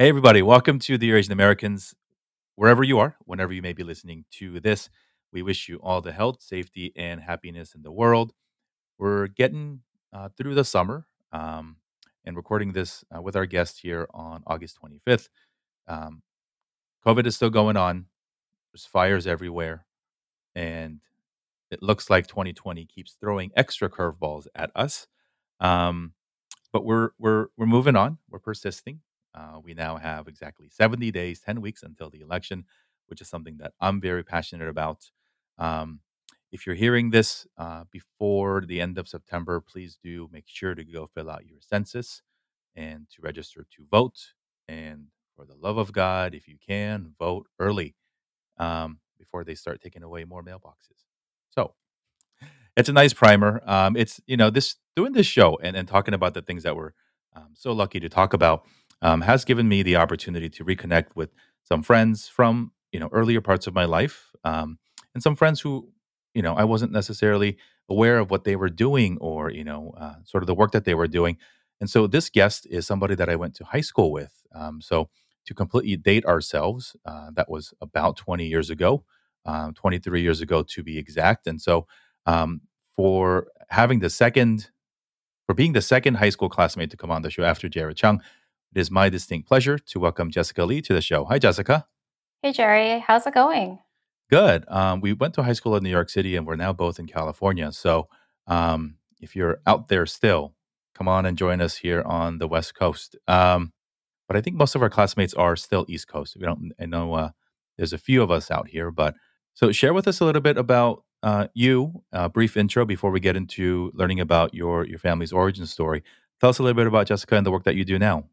Hey, everybody, welcome to Dear Asian Americans. Wherever you are, whenever you may be listening to this, we wish you all the health, safety, and happiness in the world. We're getting uh, through the summer um, and recording this uh, with our guest here on August 25th. Um, COVID is still going on, there's fires everywhere, and it looks like 2020 keeps throwing extra curveballs at us. Um, but we're we're we're moving on. We're persisting. Uh, we now have exactly 70 days, 10 weeks until the election, which is something that I'm very passionate about. Um, if you're hearing this uh, before the end of September, please do make sure to go fill out your census and to register to vote. And for the love of God, if you can, vote early um, before they start taking away more mailboxes. So, it's a nice primer. Um, it's you know this doing this show and, and talking about the things that we're um, so lucky to talk about um, has given me the opportunity to reconnect with some friends from you know earlier parts of my life um, and some friends who you know I wasn't necessarily aware of what they were doing or you know uh, sort of the work that they were doing. And so this guest is somebody that I went to high school with. Um, so to completely date ourselves, uh, that was about 20 years ago, um, 23 years ago to be exact. And so um, for having the second, for being the second high school classmate to come on the show after Jared Chung. It is my distinct pleasure to welcome Jessica Lee to the show. Hi, Jessica. Hey, Jerry. How's it going? Good. Um, we went to high school in New York City and we're now both in California. So um, if you're out there still, come on and join us here on the West Coast. Um, but I think most of our classmates are still East Coast. We don't, I know uh, there's a few of us out here, but so share with us a little bit about uh, you, a brief intro before we get into learning about your your family's origin story. Tell us a little bit about Jessica and the work that you do now.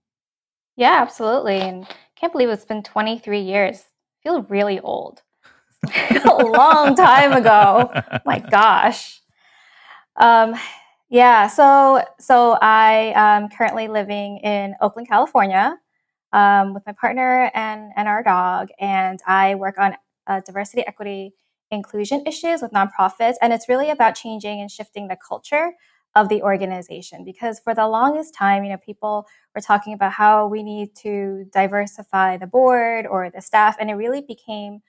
Yeah, absolutely. And can't believe it's been 23 years. I feel really old. a long time ago. My gosh. Um, yeah, so so I am currently living in Oakland, California, um, with my partner and and our dog, and I work on uh, diversity, equity, inclusion issues with nonprofits. And it's really about changing and shifting the culture of the organization because for the longest time, you know, people were talking about how we need to diversify the board or the staff, and it really became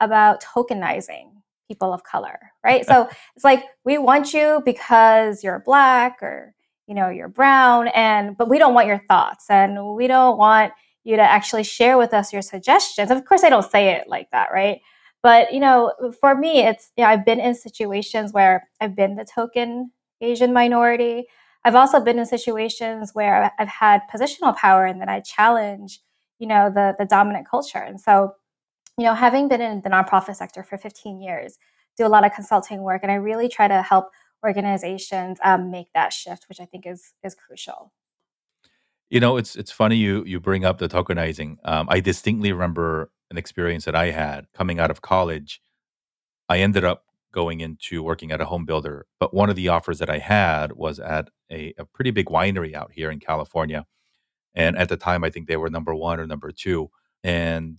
about tokenizing people of color, right? so it's like we want you because you're black or you know you're brown, and but we don't want your thoughts, and we don't want you to actually share with us your suggestions. Of course, I don't say it like that, right? But you know, for me, it's you know, I've been in situations where I've been the token Asian minority. I've also been in situations where I've had positional power and then I challenge, you know, the the dominant culture. And so, you know, having been in the nonprofit sector for 15 years, do a lot of consulting work, and I really try to help organizations um, make that shift, which I think is is crucial. You know, it's it's funny you you bring up the tokenizing. Um, I distinctly remember an experience that I had coming out of college. I ended up going into working at a home builder, but one of the offers that I had was at a, a pretty big winery out here in California. And at the time, I think they were number one or number two. And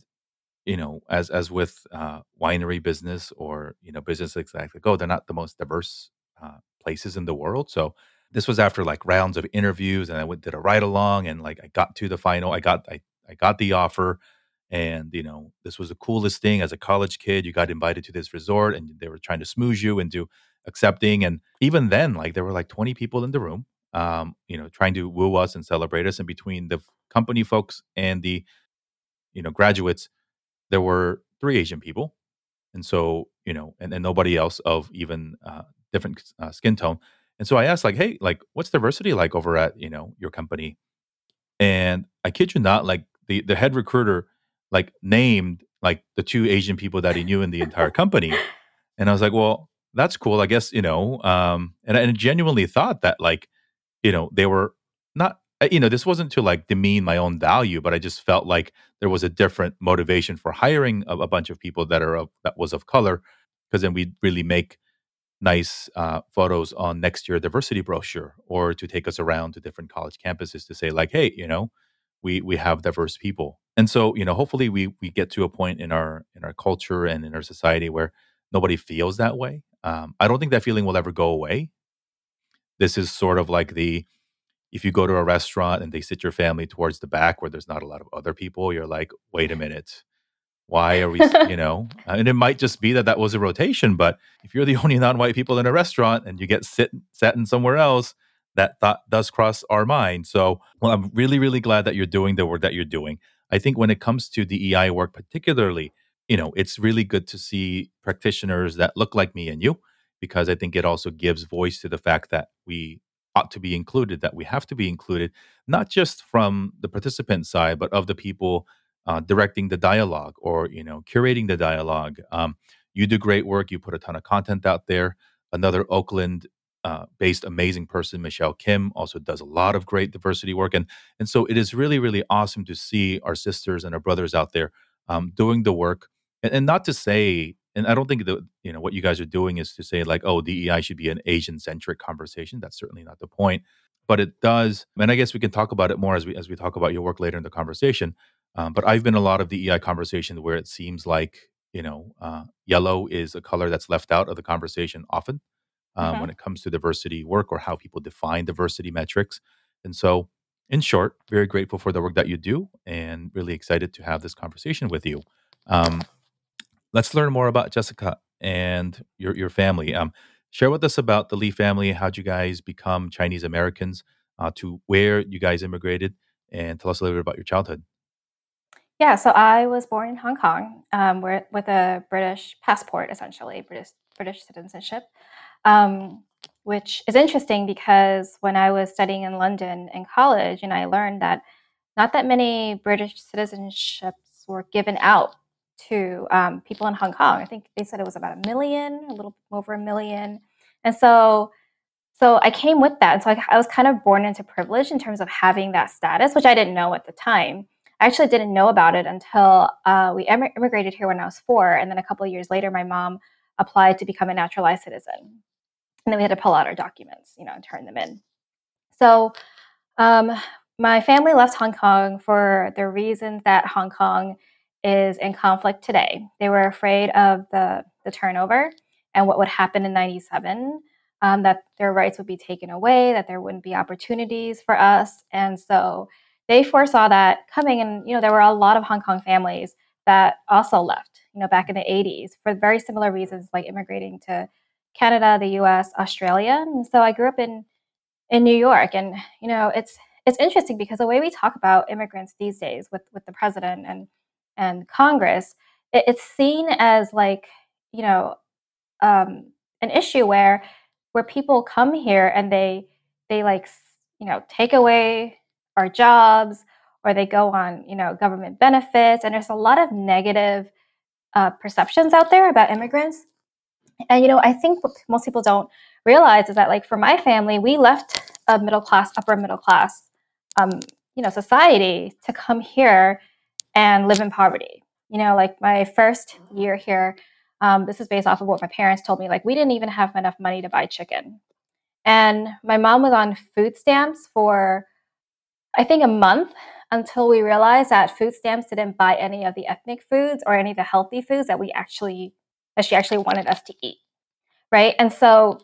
you know, as as with uh, winery business or you know business exactly go, they're not the most diverse uh, places in the world. So this was after like rounds of interviews, and I went did a ride along, and like I got to the final. I got I I got the offer, and, you know, this was the coolest thing as a college kid. You got invited to this resort and they were trying to smooze you into accepting. And even then, like there were like 20 people in the room, um, you know, trying to woo us and celebrate us. And between the company folks and the, you know, graduates, there were three Asian people. And so, you know, and, nobody else of even uh, different uh, skin tone. And so I asked, like, hey, like, what's diversity like over at, you know, your company? And I kid you not, like the, the head recruiter like named like the two Asian people that he knew in the entire company. And I was like, well, that's cool. I guess, you know, um, and, I genuinely thought that like, you know, they were not, uh, you know, this wasn't to like demean my own value, but I just felt like there was a different motivation for hiring a, a bunch of people that are of, that was of color, because then we'd really make nice uh, photos on next year diversity brochure or to take us around to different college campuses to say like, hey, you know, we we have diverse people. And so you know hopefully we we get to a point in our in our culture and in our society where nobody feels that way. Um, i don't think that feeling will ever go away. This is sort of like the if you go to a restaurant and they sit your family towards the back where there's not a lot of other people, you're like, wait a minute, why are we, you know? And it might just be that that was a rotation, but if you're the only non-white people in a restaurant and you get sit sat in somewhere else, that thought does cross our mind. So, well, I'm really, really glad that you're doing the work that you're doing. I think when it comes to DEI work, particularly, you know, it's really good to see practitioners that look like me and you, because I think it also gives voice to the fact that we ought to be included, that we have to be included, not just from the participant side, but of the people uh, directing the dialogue or you know curating the dialogue. Um, you do great work. You put a ton of content out there. Another Oakland uh, based amazing person, Michelle Kim, also does a lot of great diversity work, and and so it is really really awesome to see our sisters and our brothers out there um, doing the work, and, and not to say and I don't think that you know what you guys are doing is to say like, oh, DEI should be an Asian centric conversation. That's certainly not the point, but it does. And I guess we can talk about it more as we as we talk about your work later in the conversation. Um, but I've been a lot of DEI conversations where it seems like you know uh, yellow is a color that's left out of the conversation often um, mm-hmm. when it comes to diversity work or how people define diversity metrics. And so, in short, very grateful for the work that you do, and really excited to have this conversation with you. Um, let's learn more about Jessica and your your family. Um, share with us about the Lee family. How'd you guys become Chinese Americans? Uh, to where you guys immigrated, and tell us a little bit about your childhood. Yeah, so I was born in Hong Kong um, with a British passport, essentially British British citizenship, um, which is interesting because when I was studying in London in college, and I learned that not that many British citizenships were given out to um, people in Hong Kong. I think they said it was about a million, a little over a million. And so, so I came with that. And so I, I was kind of born into privilege in terms of having that status, which I didn't know at the time. I actually didn't know about it until uh, we immigrated here when I was four. And then a couple of years later, my mom applied to become a naturalized citizen. And then we had to pull out our documents, you know, and turn them in. So um, my family left Hong Kong for the reasons that Hong Kong is in conflict today. They were afraid of the, the turnover and what would happen in 97, um, that their rights would be taken away, that there wouldn't be opportunities for us. And so they foresaw that coming. And, you know, there were a lot of Hong Kong families that also left, you know, back in the 80s for very similar reasons, like immigrating to Canada, the US, Australia. And so I grew up in in New York. And, you know, it's it's interesting because the way we talk about immigrants these days with with the president and and Congress, it, it's seen as like you know um, an issue where where people come here and they they like you know take away our jobs or they go on you know government benefits and there's a lot of negative uh, perceptions out there about immigrants and you know i think what most people don't realize is that like for my family we left a middle class upper middle class um, you know society to come here and live in poverty. You know, like my first year here, um, this is based off of what my parents told me. Like, we didn't even have enough money to buy chicken. And my mom was on food stamps for, I think, a month until we realized that food stamps didn't buy any of the ethnic foods or any of the healthy foods that we actually, that she actually wanted us to eat. Right. And so,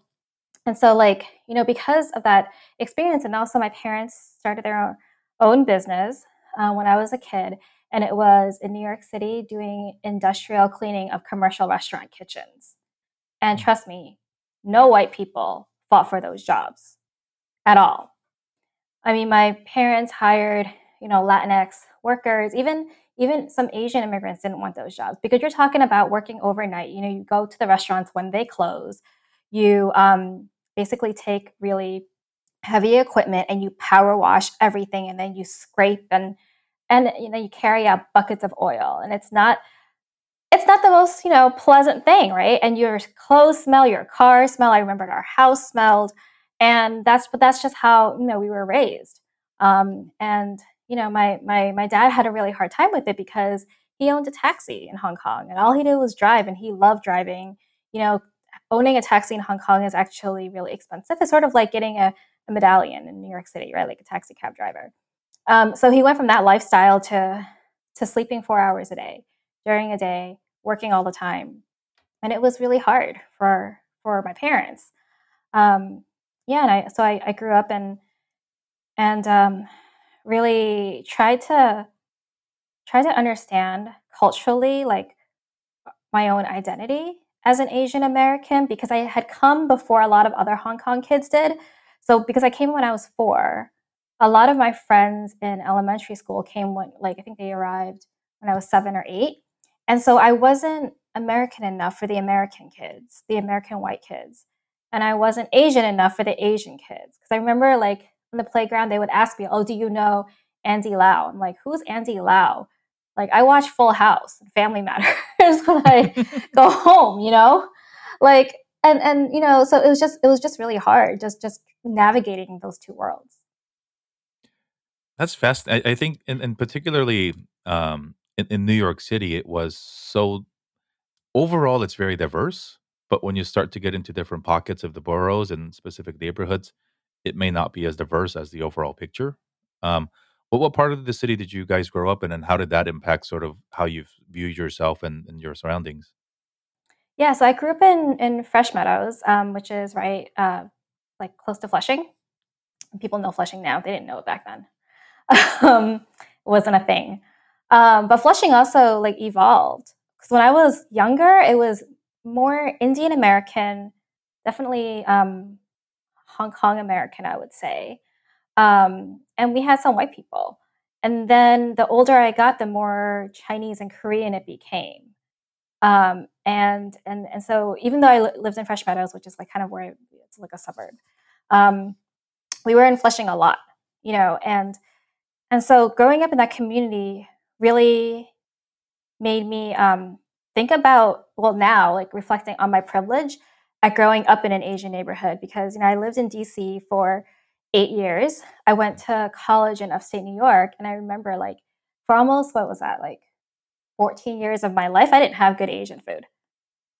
and so, like, you know, because of that experience, and also my parents started their own own business uh, when I was a kid and it was in New York City doing industrial cleaning of commercial restaurant kitchens. And mm. trust me, no white people fought for those jobs at all. I mean, my parents hired, you know, Latinx workers, even even some Asian immigrants didn't want those jobs because you're talking about working overnight. You know, you go to the restaurants when they close, you um, basically take really heavy equipment and you power wash everything, and then you scrape and and you know you carry out buckets of oil. And it's not it's not the most you know pleasant thing right? And your clothes smell your car smell. I remember our house smelled. And that's but that's just how you know we were raised. Um, and you know my my my dad had a really hard time with it because he owned a taxi in hong kong and all he did was drive and he loved driving. You know owning a taxi in hong kong is actually really expensive. It's sort of like getting a, a medallion in new york city right? Like a taxi cab driver. Um, so he went from that lifestyle to to sleeping four hours a day during a day, working all the time, and it was really hard for for my parents. Um, yeah, and I so I, I grew up and and um, really tried to try to understand culturally, like my own identity as an Asian American because I had come before a lot of other Hong Kong kids did. So because I came when I was four, a lot of my friends in elementary school came when like I think they arrived when I was seven or eight. And so I wasn't American enough for the American kids, the American white kids. And I wasn't Asian enough for the Asian kids. Because I remember like in the playground, they would ask me, Oh, do you know Andy Lau? I'm like, Who's Andy Lau? Like I watch Full House, Family Matters when I go home, you know? Like and and you know, so it was just it was just really hard just just navigating those two worlds. That's fast. I, I think, and, and particularly um, in, in New York City, it was so overall it's very diverse. But when you start to get into different pockets of the boroughs and specific neighborhoods, it may not be as diverse as the overall picture. Um, but what part of the city did you guys grow up in, and how did that impact sort of how you've viewed yourself and, and your surroundings? Yeah, so I grew up in in Fresh Meadows, um, which is right uh, like close to Flushing. People know Flushing now; they didn't know it back then. um, it wasn't a thing. Um, but Flushing also like evolved because when I was younger, it was more Indian American, definitely um, Hong Kong American, I would say. Um, and we had some white people. And then the older I got, the more Chinese and Korean it became. Um, and and and so even though I li- lived in Fresh Meadows, which is like kind of where I, it's like a suburb, um, we were in Flushing a lot, you know, and and so growing up in that community really made me um, think about, well, now, like reflecting on my privilege at growing up in an Asian neighborhood, because, you know, I lived in DC for eight years. I went to college in upstate New York, and I remember, like, for almost, what was that, like 14 years of my life, I didn't have good Asian food.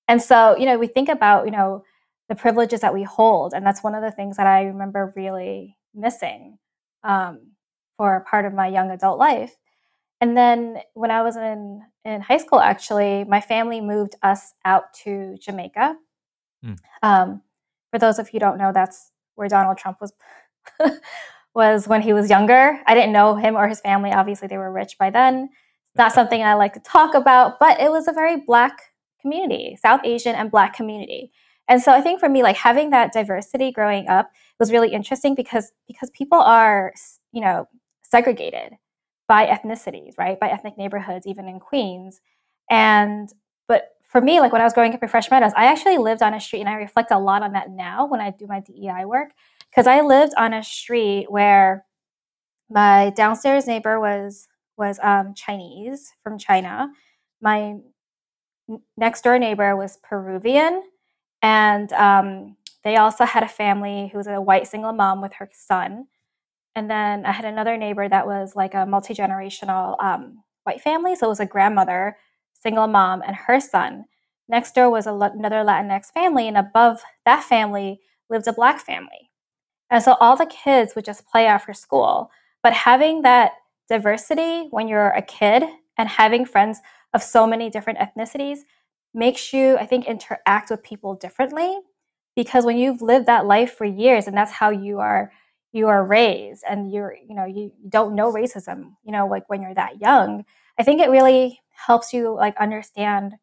And so, you know, we think about, you know, the privileges that we hold. And that's one of the things that I remember really missing. Um, for part of my young adult life. And then when I was in, in high school, actually, my family moved us out to Jamaica. Mm. Um, for those of you who don't know, that's where Donald Trump was was when he was younger. I didn't know him or his family. Obviously, they were rich by then. It's not something I like to talk about, but it was a very black community, South Asian and black community. And so I think for me, like having that diversity growing up was really interesting because because people are, you know, segregated by ethnicities, right? By ethnic neighborhoods, even in Queens. And for me, like when I was growing up in Fresh Meadows, I actually lived on a street, and I reflect a lot on that now when I do my DEI work, because I lived on a street where my downstairs neighbor was was um, Chinese from China. My next door neighbor was Peruvian, and um, they also had a family who was a white single mom with her son. And then I had another neighbor that was like a multi generational um, white family. So it was a grandmother, single mom, and her son. Next door was another Latinx family, and above that family lived a black family. And so all the kids would just play after school. But having that diversity when you're a kid and having friends of so many different ethnicities makes you, I think, interact with people differently. Because when you've lived that life for years and that's how you are you are raised and you're you know you don't know racism you know like when you're that young i think it really helps you like understand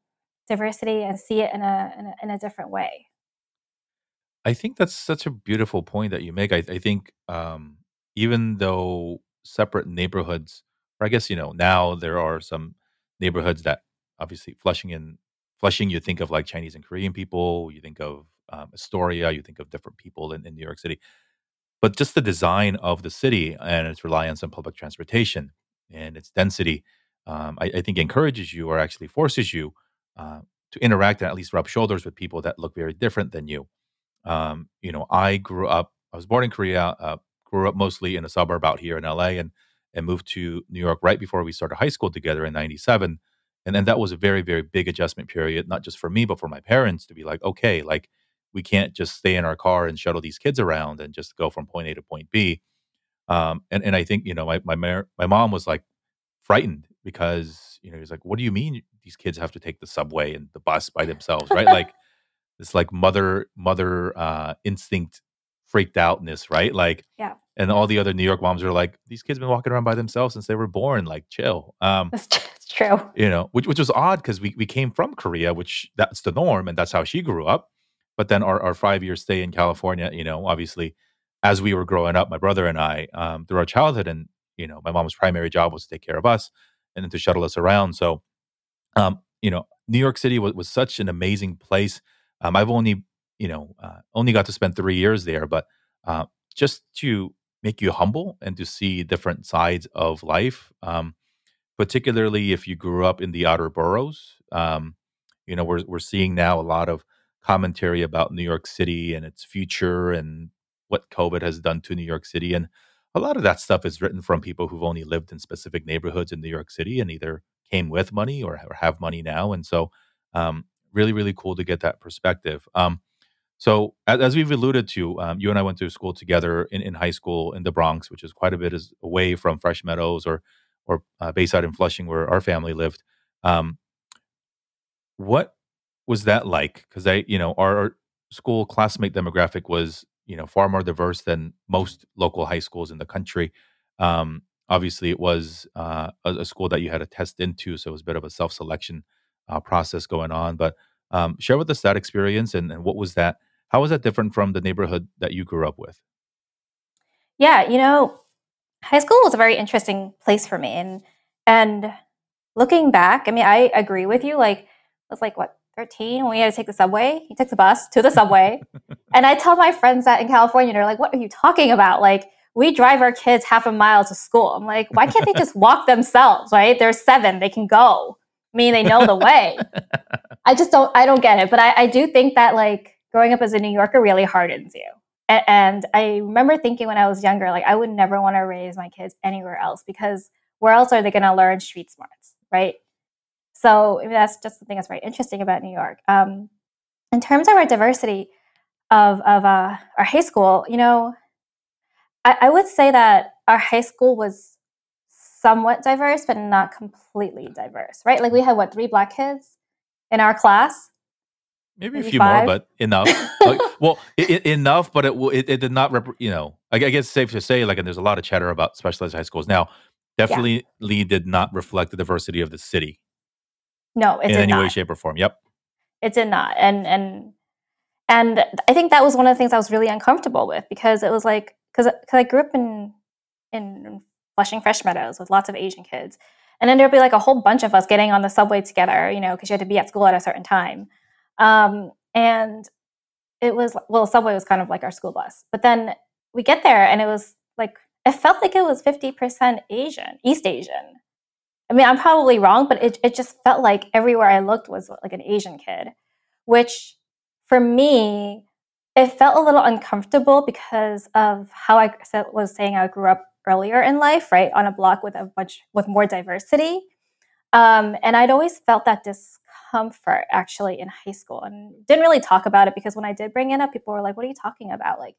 diversity and see it in a in a, in a different way I think that's such a beautiful point that you make. I, I think um, even though separate neighborhoods, or I guess you know now there are some neighborhoods that obviously Flushing in Flushing, you think of like Chinese and Korean people, you think of um, Astoria, you think of different people in, in New York City but just the design of the city and its reliance on public transportation and its density, um, I, I, think encourages you or actually forces you uh, to interact and at least rub shoulders with people that look very different than you. Um, you know, I grew up. I was born in Korea. Uh, grew up mostly in a suburb out here in LA, and and moved to New York right before we started high school together in '97. And then that was a very very big adjustment period, not just for me but for my parents to be like, okay, like we can't just stay in our car and shuttle these kids around and just go from point A to point B. Um, and and I think you know my my my mom was like frightened because you know he's like, what do you mean these kids have to take the subway and the bus by themselves, right? like this like mother mother uh, instinct freaked outness, right? Like, Yeah. and all the other New York moms are like, these kids been walking around by themselves since they were born. Like, chill. Um, That's true. you know, which which was odd because we we came from Korea, which that's the norm, and that's how she grew up. But then our, our five year stay in California, you know, obviously, as we were growing up, my brother and I, um, through our childhood, and you know, my mom's primary job was to take care of us and then to shuttle us around. So, um, you know, New York City was, was such an amazing place. Um, I've only, you know, uh, only got to spend three years there, but uh, just to make you humble and to see different sides of life. Um, particularly if you grew up in the outer boroughs. Um, you know, we're we're seeing now a lot of commentary about New York City and its future and what COVID has done to New York City, and a lot of that stuff is written from people who've only lived in specific neighborhoods in New York City and either came with money or, or have money now, and so um, really, really cool to get that perspective. Um, so, as, as we've alluded to, um, you and I went to school together in, in high school in the Bronx, which is quite a bit away from Fresh Meadows or or uh, Bayside in Flushing, where our family lived. Um, what was that like? Because I, you know, our school classmate demographic was, you know, far more diverse than most local high schools in the country. Um, obviously, it was uh, a, a school that you had to test into, so it was a bit of a self selection uh, process going on. But um, share with us that experience and, and what was that? How was that different from the neighborhood that you grew up with? Yeah, you know, high school was a very interesting place for me, and and looking back, I mean, I agree with you. Like, I was like what 13 when we had to take the subway. He took the bus to the subway, and I tell my friends that in California, they're like, "What are you talking about?" Like. We drive our kids half a mile to school. I'm like, why can't they just walk themselves, right? They're seven, they can go. I mean, they know the way. I just don't I don't get it. But I, I do think that like growing up as a New Yorker really hardens you. A- And I remember thinking when I was younger, like I would never want to raise my kids anywhere else because where else are they going to learn street smarts, right? So I mean, that's just the thing that's very interesting about New York. Um, in terms of our diversity of of uh, our high school, you know, I, I would say that our high school was somewhat diverse, but not completely diverse, right? Like we had what three black kids in our class, Maybe a few five. more, but enough. Like, well, i i enough, but it, it it did not. Rep- you know, I, I guess it's safe to say, like, and there's a lot of chatter about specialized high schools now. yeah, Definitely, Lee did not reflect the diversity of the city no, it in did any way, shape, or form. Yep. It did not, and and and I think that was one of the things I was really uncomfortable with because it was like because I grew up in in Flushing Fresh Meadows with lots of Asian kids, and then there'd be like a whole bunch of us getting on the subway together, you know, because you had to be at school at a certain time, um, and it was well, the subway was kind of like our school bus, but then we get there and it was like it felt like it was fifty percent Asian, East Asian. I mean, I'm probably wrong, but it it just felt like everywhere I looked was like an Asian kid, which for me, it felt a little uncomfortable because of how I was saying I grew up earlier in life, right, on a block with a bunch with more diversity. Um, and I'd always felt that discomfort actually in high school and didn't really talk about it because when I did bring it up, people were like, What are you talking about? Like,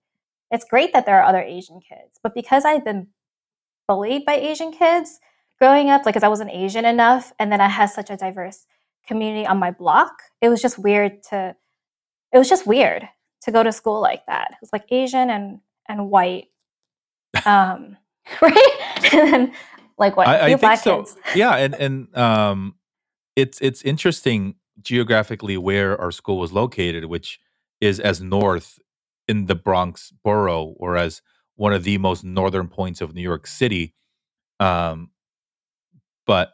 it's great that there are other Asian kids. But because I've been bullied by Asian kids growing up, like, because I wasn't Asian enough, and then I had such a diverse community on my block, it was just weird to, it was just weird to go to school like that. It was like Asian and and white, um, right? and then like what, I, I think black so. kids. Yeah, and and um, it's it's interesting geographically where our school was located, which is as north in the Bronx borough, or as one of the most northern points of New York City. Um, but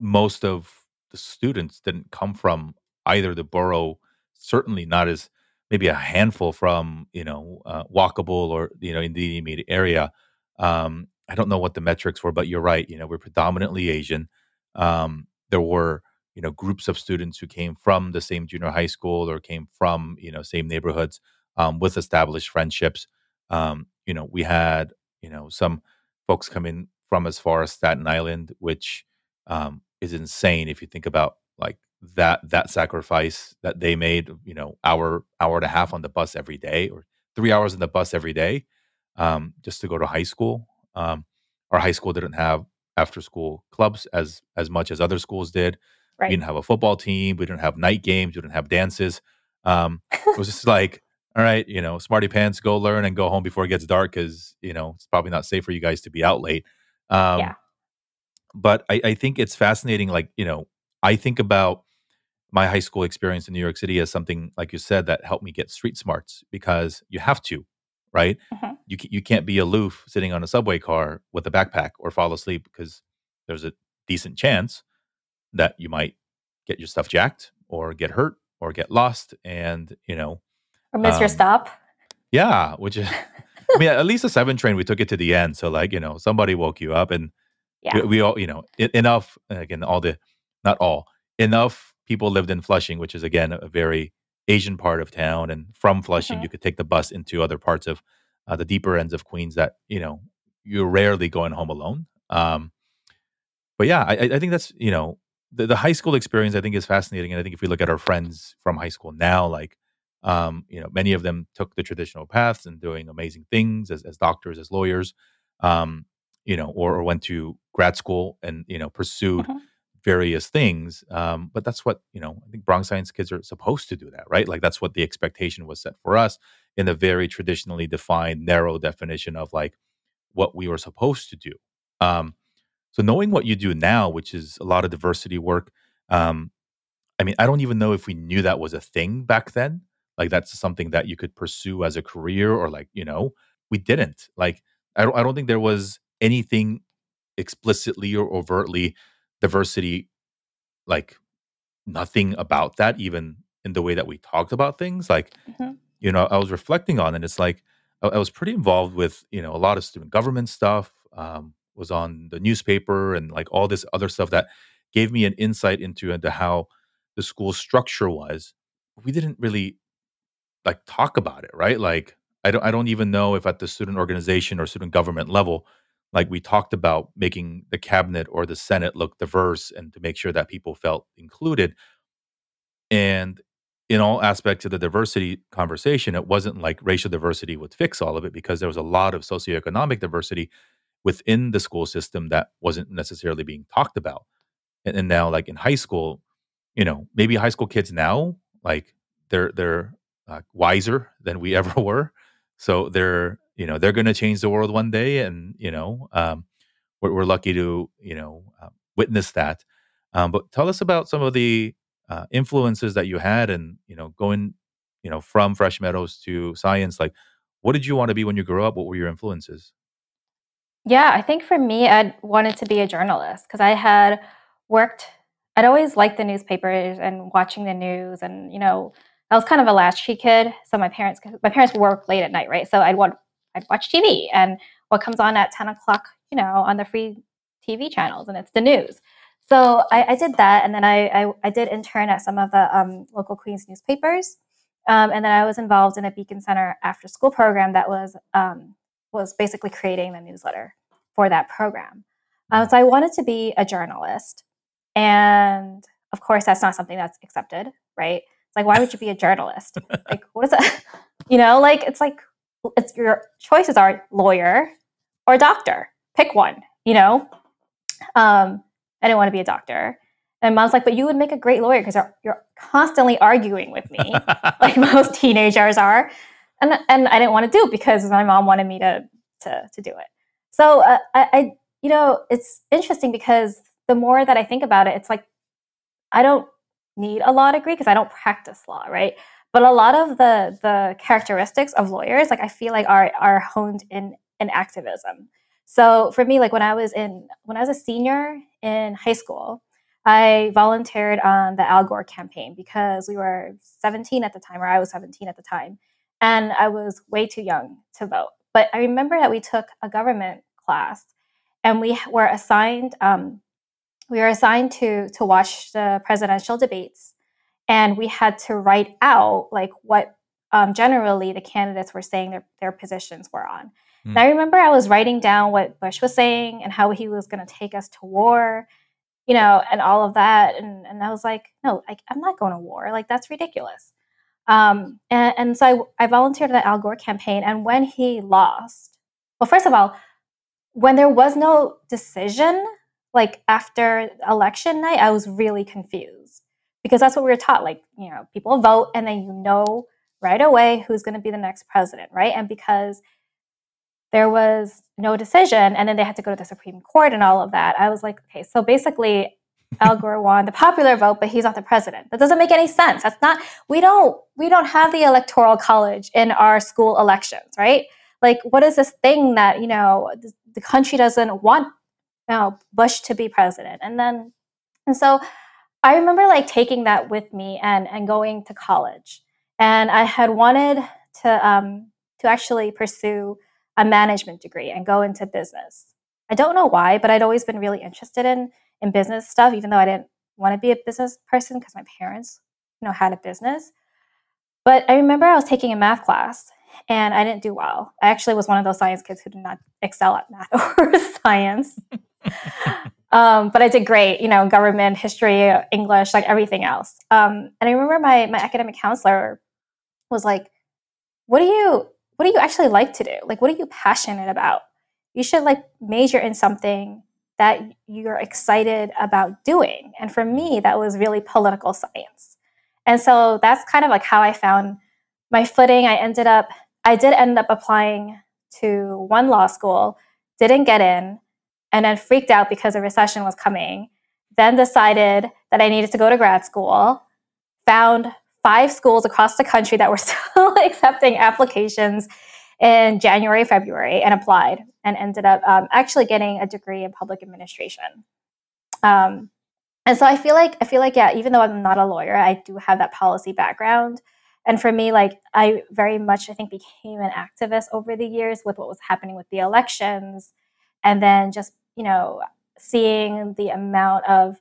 most of the students didn't come from either the borough, certainly not as maybe a handful from, you know, uh, walkable or, you know, in the immediate area. Um, I don't know what the metrics were, but you're right. You know, we're predominantly Asian. Um, there were, you know, groups of students who came from the same junior high school or came from, you know, same neighborhoods um, with established friendships. Um, you know, we had, you know, some folks come in from as far as Staten Island, which um, is insane if you think about like that that sacrifice that they made. You know, hour hour and a half on the bus every day, or three hours on the bus every day, um, just to go to high school. Um, our high school didn't have after school clubs as as much as other schools did. We didn't have a football team. We didn't have night games. We didn't have dances. Um, it was just like all right, you know, smarty pants, go learn and go home before it gets dark because, you know, it's probably not safe for you guys to be out late. Um, Yeah. but I, I think it's fascinating. Like, you know, I think about my high school experience in New York City as something, like you said, that helped me get street smarts because you have to, right? Mhm. You, you can't be aloof sitting on a subway car with a backpack or fall asleep because there's a decent chance that you might get your stuff jacked or get hurt or get lost. And, you know, Or miss your um, stop. yeah, which is, I mean, at least the seven train, we took it to the end. So, like, you know, somebody woke you up and Yeah. we, we all, you know, enough, again, all the, not all, enough people lived in Flushing, which is, again, a very Asian part of town. And from Flushing, Mhm. you could take the bus into other parts of uh, the deeper ends of Queens that, you know, you're rarely going home alone. Um, but yeah, I, I I think that's, you know, the, the high school experience, I think, is fascinating. And I think if we look at our friends from high school now, like, um, you know, many of them took the traditional paths and doing amazing things as, as doctors, as lawyers, um, you know, or, or went to grad school and, you know, pursued Mhm. various things. Um, but that's what, you know, I think Bronx Science kids are supposed to do that, right? Like that's what the expectation was set for us in the very traditionally defined, narrow definition of like what we were supposed to do. Um, so knowing what you do now, which is a lot of diversity work, um, I mean, I don't even know if we knew that was a thing back then. Like that's something that you could pursue as a career, or like you know, we didn't. Like I don't, I don't think there was anything explicitly or overtly diversity. Like nothing about that, even in the way that we talked about things. Like Mhm. you know, I was reflecting on, and it's like I, I was pretty involved with you know a lot of student government stuff. Um, was on the newspaper and like all this other stuff that gave me an insight into into how the school structure was. We didn't really like talk about it, right? Like I don't I don't even know if at the student organization or student government level, like we talked about making the cabinet or the senate look diverse and to make sure that people felt included and in all aspects of the diversity conversation, it wasn't like racial diversity would fix all of it because there was a lot of socioeconomic diversity within the school system that wasn't necessarily being talked about. And, and now, like in high school, you know, maybe high school kids now, like they're they're uh, wiser than we ever were. So they're you know they're going to change the world one day, and you know um, we're, we're lucky to you know uh, witness that. Um, but tell us about some of the uh, influences that you had, and you know going you know from Fresh Meadows to science. Like, what did you want to be when you grew up? What were your influences? Yeah, I think for me, I'd wanted to be a journalist because I had worked. I'd always liked the newspapers and watching the news, and you know, I was kind of a latchkey kid. So my parents, my parents work late at night, right? So I'd want, I'd watch TV, and what comes on at ten o'clock, you know, on the free TV channels, and it's the news. So I, I did that, and then I, I, I did intern at some of the um, local Queens newspapers, um, and then I was involved in a Beacon Center after school program that was um, was basically creating the newsletter for that program. Uh, so I wanted to be a journalist. And of course, that's not something that's accepted, right? Like, why would you be a journalist? like, what is that? You know, like, it's like, it's your choices are lawyer or doctor. Pick one, you know? Um, I didn't want to be a doctor. And mom's like, but you would make a great lawyer because you're, you're constantly arguing with me, like most teenagers are. And, and I didn't want to do it because my mom wanted me to, to, to do it. So uh, I, I, you know, it's interesting because the more that I think about it, it's like I don't need a law degree because I don't practice law, right? But a lot of the the characteristics of lawyers, like I feel like are are honed in in activism. So for me, like when I was in when I was a senior in high school, I volunteered on the Al Gore campaign because we were 17 at the time, or I was 17 at the time, and I was way too young to vote. But I remember that we took a government class, and we were assigned um, we were assigned to to watch the presidential debates, and we had to write out like what um, generally the candidates were saying their their positions were on. And Mm. I remember I was writing down what Bush was saying and how he was going to take us to war, you know, and all of that. And, and I was like, no, I, I'm not going to war. Like, that's ridiculous. Um, and, and so I, I volunteered at the Al Gore campaign. And when he lost, well, first of all, when there was no decision, like after election night, I was really confused because that's what we were taught. Like, you know, people vote and then you know right away who's going to be the next president, right? And because there was no decision and then they had to go to the Supreme Court and all of that, I was like, okay, so basically Al Gore won the popular vote, but he's not the president. That doesn't make any sense. That's not we don't we don't have the electoral college in our school elections, right? Like what is this thing that, you know, the, the country doesn't want know, Bush to be president. And then and so I remember like taking that with me and and going to college. And I had wanted to um to actually pursue a management degree and go into business. I don't know why, but I'd always been really interested in in business stuff, even though I didn't want to be a business person because my parents, you know, had a business. But I remember I was taking a math class and I didn't do well. I actually was one of those science kids who did not excel at math or science. Um, but I did great, you know, government, history, English, like everything else. Um, and I remember my my academic counselor was like, "What do you what do you actually like to do? Like, what are you passionate about? You should like major in something that you're excited about doing. And for me, that was really political science. And so that's kind of like how I found my footing. I ended up, I did end up applying to one law school, didn't get in, and then freaked out because a recession was coming. Then decided that I needed to go to grad school, found five schools across the country that were still accepting applications in January, February, and applied and ended up um, actually getting a degree in public administration. Um, and so I feel like I feel like yeah, even though I'm not a lawyer, I do have that policy background. And for me, like I very much I think became an activist over the years with what was happening with the elections, and then just you know seeing the amount of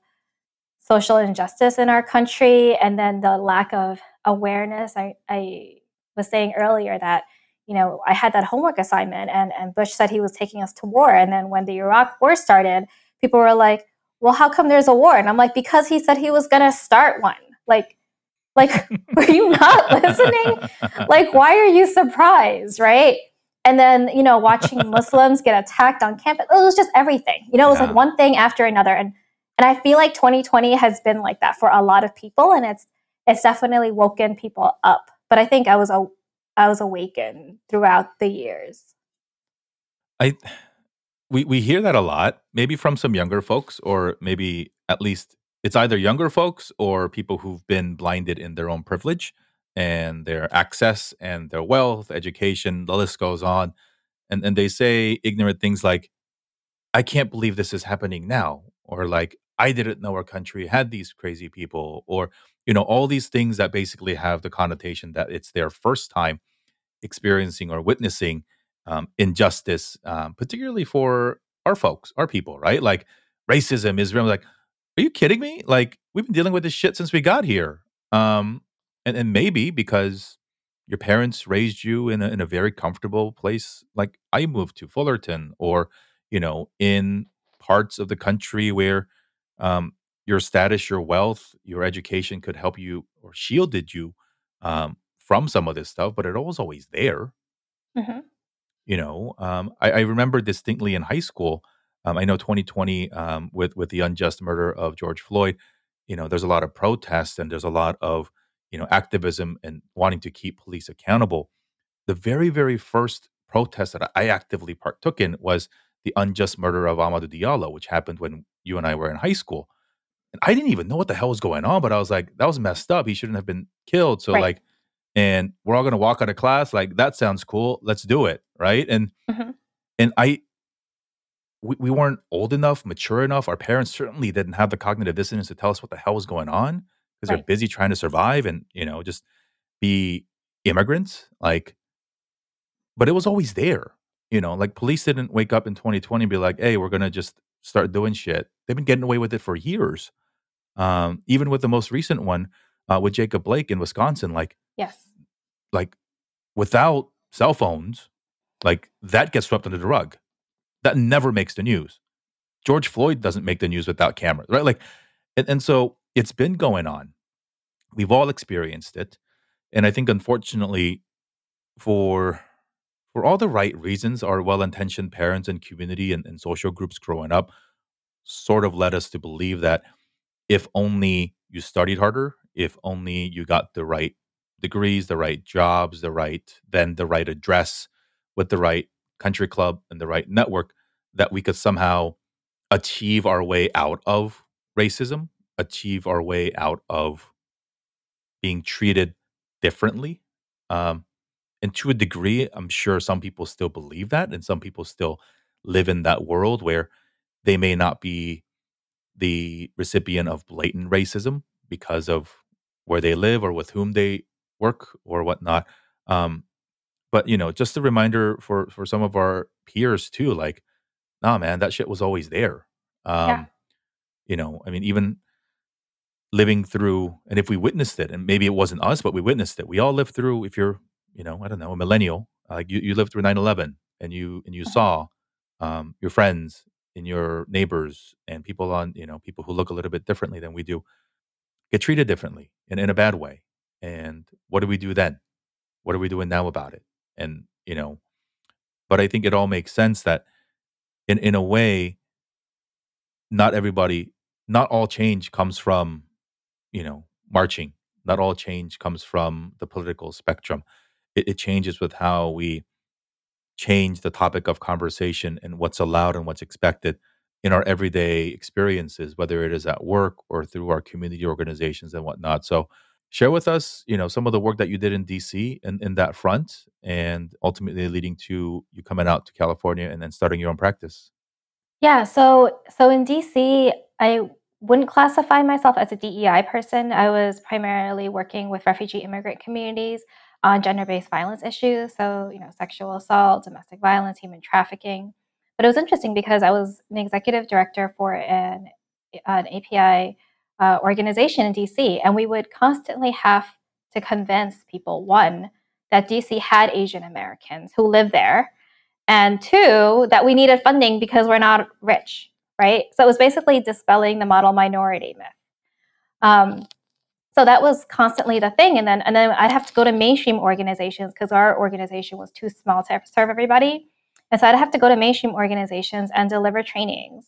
social injustice in our country, and then the lack of awareness. I, I was saying earlier that you know, I had that homework assignment and, and Bush said he was taking us to war. And then when the Iraq war started, people were like, well, how come there's a war? And I'm like, because he said he was going to start one. Like, like, were you not listening? Like, why are you surprised? Right. And then, you know, watching Muslims get attacked on campus, it was just everything. You know, it was yeah. like one thing after another. And and I feel like 2020 has been like that for a lot of people. And it's it's definitely woken people up. But I think I was a I was awakened throughout the years. I we we hear that a lot, maybe from some younger folks, or maybe at least it's either younger folks or people who've been blinded in their own privilege and their access and their wealth, education, the list goes on. And and they say ignorant things like, I can't believe this is happening now, or like, I didn't know our country had these crazy people, or you know all these things that basically have the connotation that it's their first time experiencing or witnessing um, injustice um, particularly for our folks our people right like racism is really like are you kidding me like we've been dealing with this shit since we got here um, and, and maybe because your parents raised you in a, in a very comfortable place like i moved to fullerton or you know in parts of the country where um, your status, your wealth, your education could help you or shielded you um, from some of this stuff, but it was always there. Mm-hmm. You know, um, I, I, remember distinctly in high school. Um, I know 2020 um, with with the unjust murder of George Floyd. You know, there's a lot of protests and there's a lot of you know activism and wanting to keep police accountable. The very very first protest that I actively partook in was the unjust murder of Amadou Diallo, which happened when you and I were in high school. And I didn't even know what the hell was going on, but I was like, that was messed up. He shouldn't have been killed. So right. like, and we're all gonna walk out of class. Like, that sounds cool. Let's do it. Right. And mm-hmm. and I we, we weren't old enough, mature enough. Our parents certainly didn't have the cognitive dissonance to tell us what the hell was going on because right. they're busy trying to survive and, you know, just be immigrants. Like, but it was always there. You know, like police didn't wake up in 2020 and be like, hey, we're gonna just start doing shit. They've been getting away with it for years. Um, even with the most recent one uh, with Jacob Blake in Wisconsin, like yes, like without cell phones, like that gets swept under the rug. That never makes the news. George Floyd doesn't make the news without cameras, right? Like, and, and so it's been going on. We've all experienced it, and I think unfortunately, for for all the right reasons, our well-intentioned parents and community and, and social groups growing up sort of led us to believe that if only you studied harder, if only you got the right degrees, the right jobs, the right then the right address with the right country club and the right network that we could somehow achieve our way out of racism, achieve our way out of being treated differently. Um, and to a degree, I'm sure some people still believe that, and some people still live in that world where they may not be the recipient of blatant racism because of where they live or with whom they work or whatnot. Um, but you know, just a reminder for for some of our peers too, like, nah, man, that shit was always there. Yeah. Um, you know, I mean, even living through, and if we witnessed it, and maybe it wasn't us, but we witnessed it. We all lived through. If you're, you know, I don't know, a millennial, like you, you lived through 9-11 and you and you saw um, your friends and your neighbors and people on, you know, people who look a little bit differently than we do get treated differently and in a bad way. And what do we do then? What are we doing now about it? And you know, but I think it all makes sense that in in a way, not everybody, not all change comes from you know marching. Not all change comes from the political spectrum. It, it changes with how we change the topic of conversation and what's allowed and what's expected in our everyday experiences, whether it is at work or through our community organizations and whatnot. So, share with us, you know, some of the work that you did in DC and in that front, and ultimately leading to you coming out to California and then starting your own practice. Yeah, so so in DC, I wouldn't classify myself as a DEI person. I was primarily working with refugee immigrant communities on gender-based violence issues, so you know, sexual assault, domestic violence, human trafficking. But it was interesting because I was an executive director for an an API uh, organization in DC, and we would constantly have to convince people one that DC had Asian Americans who live there and two that we needed funding because we're not rich right? So it was basically dispelling the model minority myth. Um, so that was constantly the thing and then and then i'd have to go to mainstream organizations because our organization was too small to serve everybody. And so i'd have to go to mainstream organizations and deliver trainings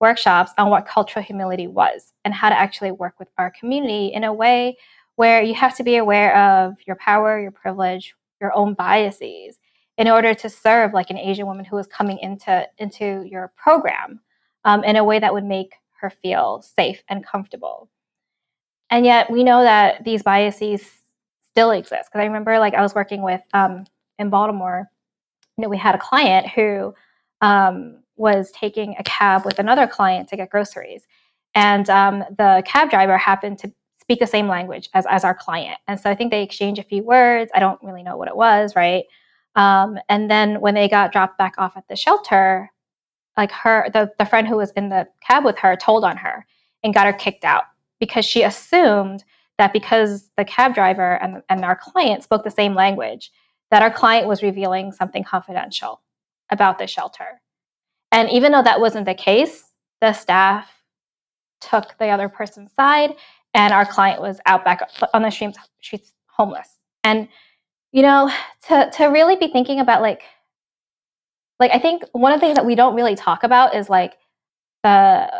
workshops on what cultural humility was and how to actually work with our community in a way where you have to be aware of your power your privilege your own biases in order to serve like an Asian woman who was coming into into your program um, in a way that would make her feel safe and comfortable. And yet we know that these biases still exist. Because I remember like I was working with um, in Baltimore, you know, we had a client who um, was taking a cab with another client to get groceries. And um, the cab driver happened to speak the same language as, as our client. And so I think they exchanged a few words. I don't really know what it was, right? Um, and then when they got dropped back off at the shelter, like her, the, the friend who was in the cab with her told on her and got her kicked out because she assumed that because the cab driver and, and our client spoke the same language, that our client was revealing something confidential about the shelter. And even though that wasn't the case, the staff took the other person's side and our client was out back on the streets, streets homeless. And you know, to to really be thinking about like like I think one of the things that we don't really talk about is like the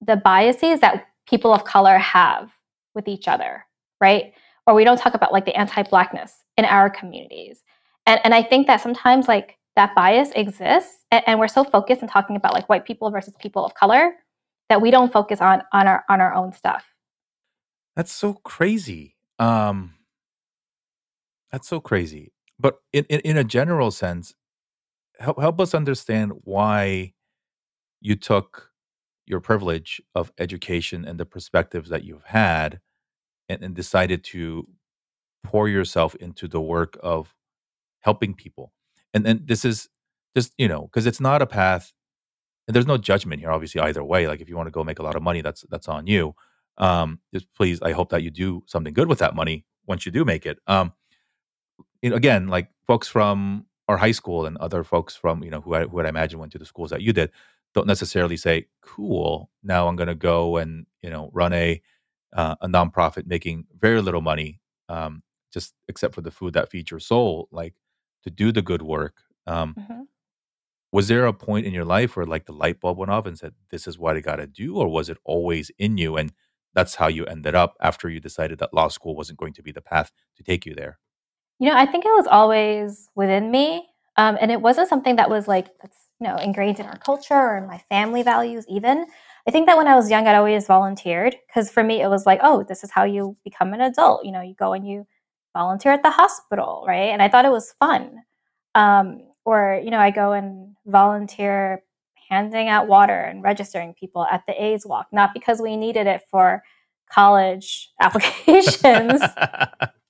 the biases that people of color have with each other, right? Or we don't talk about like the anti-blackness in our communities. And and I think that sometimes like that bias exists and, and we're so focused on talking about like white people versus people of color that we don't focus on on our on our own stuff. That's so crazy. Um, that's so crazy. But in, in, in a general sense, help help us understand why you took your privilege of education and the perspectives that you've had and, and decided to pour yourself into the work of helping people. And and this is just, you know, because it's not a path and there's no judgment here, obviously, either way. Like if you want to go make a lot of money, that's that's on you. Um, just please, I hope that you do something good with that money once you do make it. Um, you know, again, like folks from our high school and other folks from you know who I who I imagine went to the schools that you did don't necessarily say, "Cool, now I'm going to go and you know run a uh, a nonprofit making very little money, um, just except for the food that feeds your soul." Like to do the good work. Um, Mhm. was there a point in your life where like the light bulb went off and said, "This is what I got to do," or was it always in you? And that's how you ended up after you decided that law school wasn't going to be the path to take you there? You know, I think it was always within me. Um, and it wasn't something that was like, that's, you know, ingrained in our culture or in my family values, even. I think that when I was young, I'd always volunteered because for me, it was like, oh, this is how you become an adult. You know, you go and you volunteer at the hospital, right? And I thought it was fun. Um, or, you know, I go and volunteer handing out water and registering people at the AIDS walk, not because we needed it for college applications,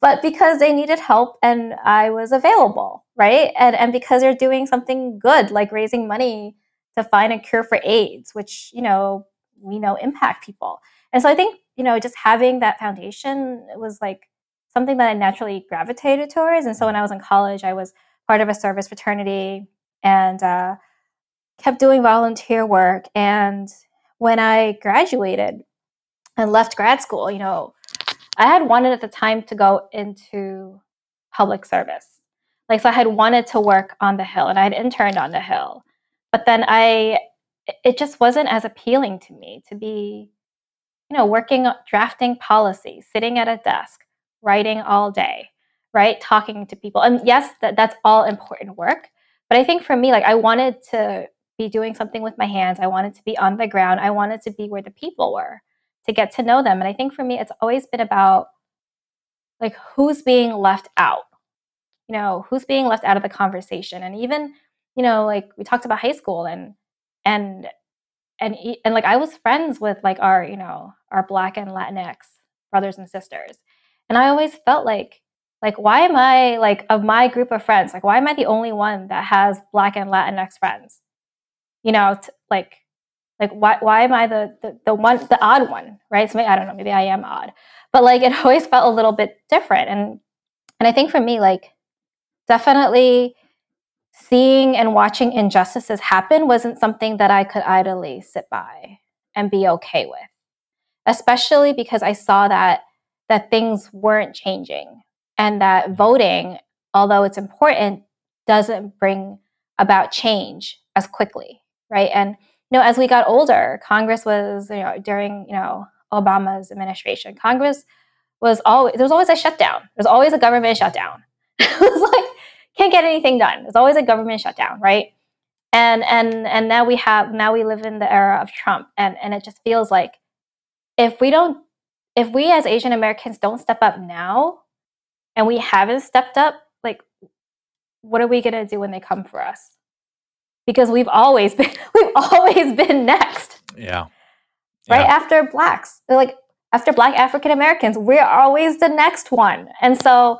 but because they needed help and I was available, right? And and because they're doing something good, like raising money to find a cure for AIDS, which you know we know impact people. And so I think you know just having that foundation was like something that I naturally gravitated towards. And so when I was in college, I was part of a service fraternity and uh, kept doing volunteer work. And when I graduated and left grad school, you know, I had wanted at the time to go into public service. Like, so I had wanted to work on the Hill and I had interned on the Hill. But then I, it just wasn't as appealing to me to be, you know, working, uh, drafting policy, sitting at a desk, writing all day, right? Talking to people. And yes, that, that's all important work. But I think for me, like, I wanted to be doing something with my hands. I wanted to be on the ground. I wanted to be where the people were to get to know them. And I think for me, it's always been about like who's being left out, you know, who's being left out of the conversation. And even, you know, like we talked about high school and, and, and, and like I was friends with like our, you know, our Black and Latinx brothers and sisters. And I always felt like, like, why am I like of my group of friends? Like, why am I the only one that has Black and Latinx friends? You know, t- like like why why am i the, the the one the odd one right? So maybe, i don't know maybe i am odd. But like it always felt a little bit different. And and i think for me like definitely seeing and watching injustices happen wasn't something that i could idly sit by and be okay with especially because i saw that that things weren't changing and that voting although it's important doesn't bring about change as quickly right? And you know, as we got older, Congress was, you know, during, you know, Obama's administration, Congress was always, there was always a shutdown. There was always a government shutdown. it was like, can't get anything done. There's always a government shutdown, right? And, and, and now we have, now we live in the era of Trump. And, and it just feels like if we don't, if we as Asian Americans don't step up now and we haven't stepped up, like, what are we going to do when they come for us? Because we've always been we've always been next. Yeah. Right yeah. after blacks. like after black African Americans, we're always the next one. And so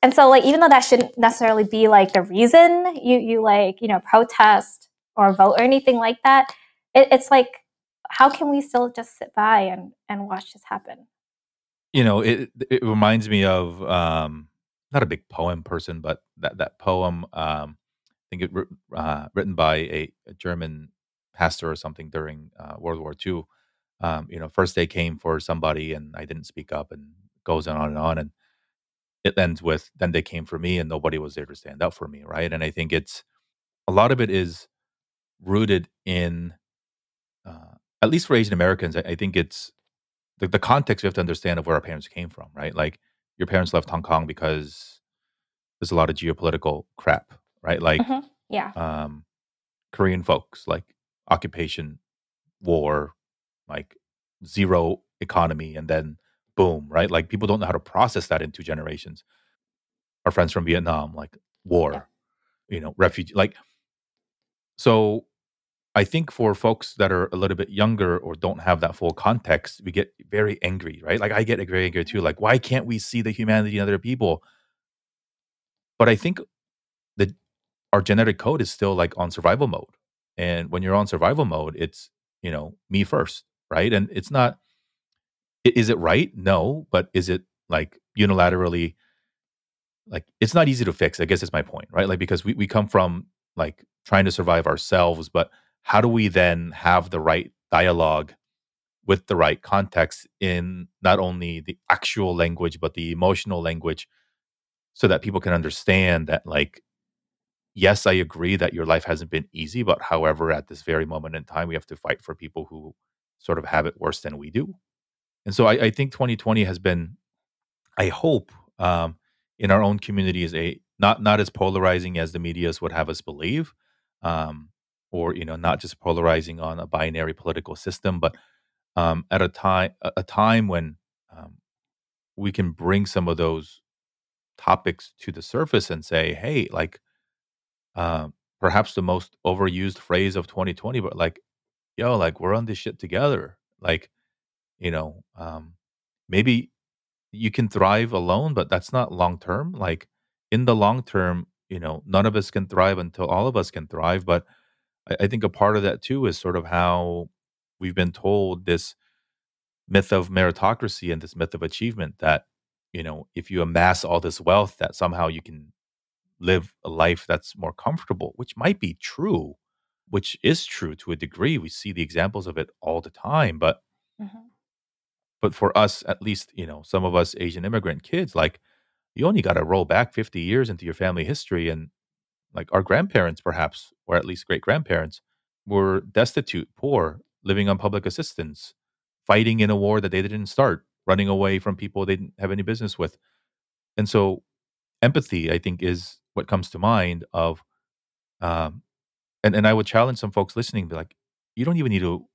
and so like even though that shouldn't necessarily be like the reason you you like, you know, protest or vote or anything like that, it, it's like how can we still just sit by and and watch this happen? You know, it it reminds me of um not a big poem person, but that that poem um think it uh, written by a, a, German pastor or something during uh, World War II. Um, you know, first they came for somebody and I didn't speak up, and goes on and on, and it ends with then they came for me and nobody was there to stand up for me, right? And I think it's a lot of it is rooted in, uh, at least for Asian Americans, I, I think it's the, the context we have to understand of where our parents came from, right? Like your parents left Hong Kong because there's a lot of geopolitical crap right? Like, mm-hmm. yeah, um, Korean folks, like occupation, war, like zero economy, and then boom, right? Like people don't know how to process that in two generations. Our friends from Vietnam, like war, yeah. you know, refugee, like so. I think for folks that are a little bit younger or don't have that full context, we get very angry, right? Like I get very angry too. Like, why can't we see the humanity in other people? But I think our genetic code is still like on survival mode. And when you're on survival mode, it's, you know, me first, right? And it's not, is it right? No. But is it like unilaterally, like, it's not easy to fix, I guess is my point, right? Like, because we, we come from like trying to survive ourselves, but how do we then have the right dialogue with the right context in not only the actual language, but the emotional language so that people can understand that like yes, I agree that your life hasn't been easy, but however, at this very moment in time, we have to fight for people who sort of have it worse than we do. And so I, I think 2020 has been, I hope, um, in our own community is a not not as polarizing as the media's would have us believe, um, or you know, not just polarizing on a binary political system, but um, at a time a, time when um, we can bring some of those topics to the surface and say, hey, like um, perhaps the most overused phrase of 2020, but like, yo, like we're on this shit together. Like, you know, um, maybe you can thrive alone, but that's not long term. Like in the long term, you know, none of us can thrive until all of us can thrive. But I, I think a part of that too is sort of how we've been told this myth of meritocracy and this myth of achievement that, you know, if you amass all this wealth, that somehow you can live a life that's more comfortable, which might be true, which is true to a degree. We see the examples of it all the time. But Mhm. but for us, at least, you know, some of us Asian immigrant kids, like you only got to roll back 50 years into your family history and like our grandparents perhaps or at least great grandparents were destitute poor living on public assistance fighting in a war that they didn't start running away from people they didn't have any business with and so empathy i think is what comes to mind of um and, and i would challenge some folks listening be like you don't even need to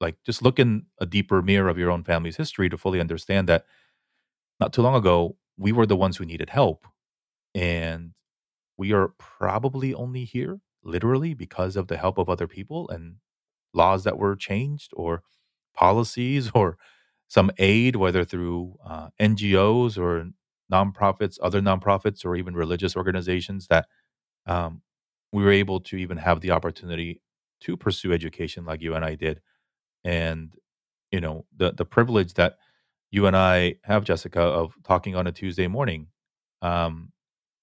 like just look in a deeper mirror of your own family's history to fully understand that not too long ago we were the ones who needed help and we are probably only here literally because of the help of other people and laws that were changed or policies or some aid, whether through uh, NGOs or nonprofits, other nonprofits, or even religious organizations that um, we were able to even have the opportunity to pursue education like you and I did. And, you know, the, the privilege that you and I have, Jessica, of talking on a Tuesday morning um,